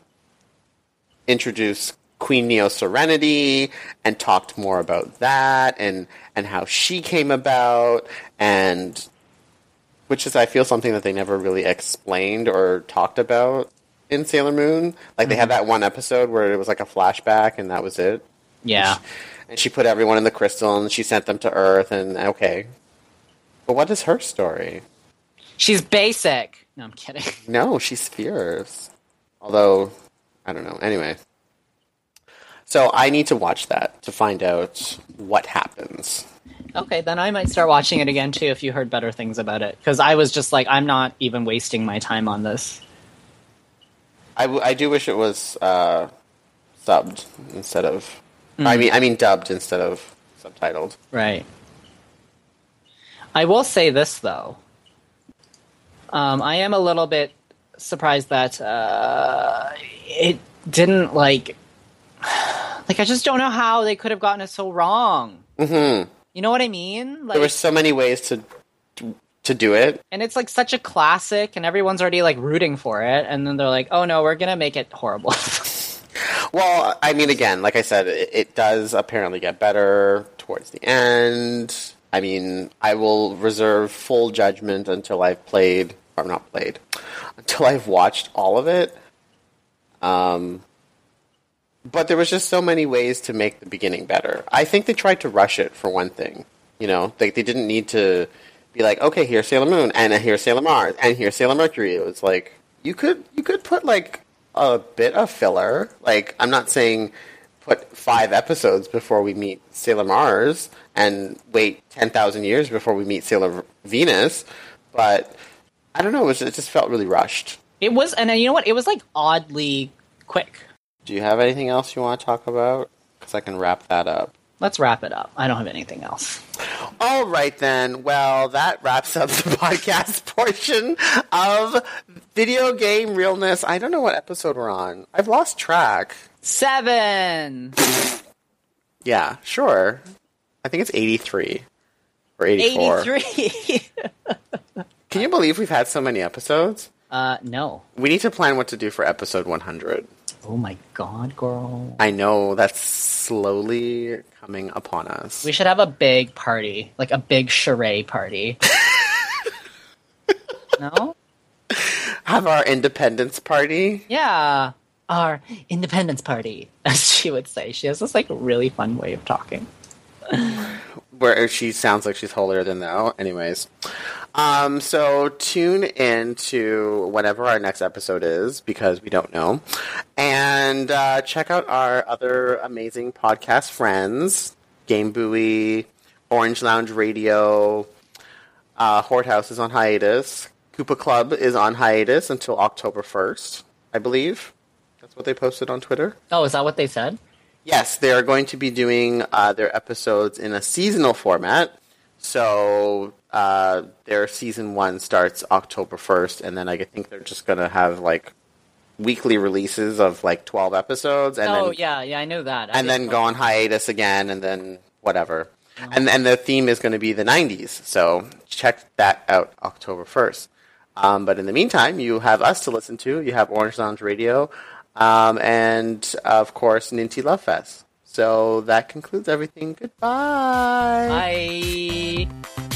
introduced Queen Neo Serenity and talked more about that and and how she came about and which is I feel something that they never really explained or talked about in Sailor Moon. Like they had that one episode where it was like a flashback and that was it. Yeah. And she put everyone in the crystal and she sent them to Earth and okay. But what is her story? She's basic. No, I'm kidding. No, she's fierce. Although, I don't know. Anyway. So I need to watch that to find out what happens. Okay, then I might start watching it again too if you heard better things about it. Because I was just like, I'm not even wasting my time on this. I, w- I do wish it was uh, subbed instead of. I mean, I mean dubbed instead of subtitled. Right. I will say this though. Um, I am a little bit surprised that uh, it didn't like. Like I just don't know how they could have gotten it so wrong. Mm-hmm. You know what I mean? Like, There were so many ways to to do it. and it's like such a classic, and everyone's already like rooting for it, and then they're like, "Oh no, we're gonna make it horrible." Well, I mean, again, like I said, it, it does apparently get better towards the end. I mean, I will reserve full judgment until I've played, or not played, until I've watched all of it. Um, but there was just so many ways to make the beginning better. I think they tried to rush it for one thing. You know, they they didn't need to be like, okay, here's Sailor Moon, and here's Sailor Mars, and here's Sailor Mercury. It was like you could you could put like a bit of filler. Like I'm not saying put five episodes before we meet Sailor Mars and wait ten thousand years before we meet Sailor Venus, but I don't know. It, was, it just felt really rushed. it was, and uh, you know what? It was like oddly quick. Do you have anything else you want to talk about? Because I can wrap that up. Let's wrap it up. I don't have anything else. All right, then. Well, that wraps up the podcast portion of Video Game Realness. I don't know what episode we're on. I've lost track. Seven. Yeah, sure. I think it's 83 or 84. 83. Can you believe we've had so many episodes? uh, no. We need to plan what to do for episode 100. Oh my god, girl. I know that's slowly coming upon us. We should have a big party, like a big charade party. no? Have our independence party. Yeah. Our independence party, as she would say. She has this like really fun way of talking. where she sounds like she's holier than thou. Anyways, um, so tune in to whatever our next episode is because we don't know, and uh, check out our other amazing podcast friends: Game Buoy, Orange Lounge Radio, uh, Hort House is on hiatus. Koopa Club is on hiatus until October first, I believe. What they posted on Twitter. Oh, is that what they said? Yes, they are going to be doing uh, their episodes in a seasonal format. So uh, their season one starts October first, and then I think they're just going to have like weekly releases of like twelve episodes, and oh then yeah, yeah, I know that. I and then go on hiatus again, and then whatever. And and the theme is going to be the '90s. So check that out October first. Um, but in the meantime, you have us to listen to. You have Orange Lounge Radio, um, and of course Ninty Love Fest. So that concludes everything. Goodbye. Bye.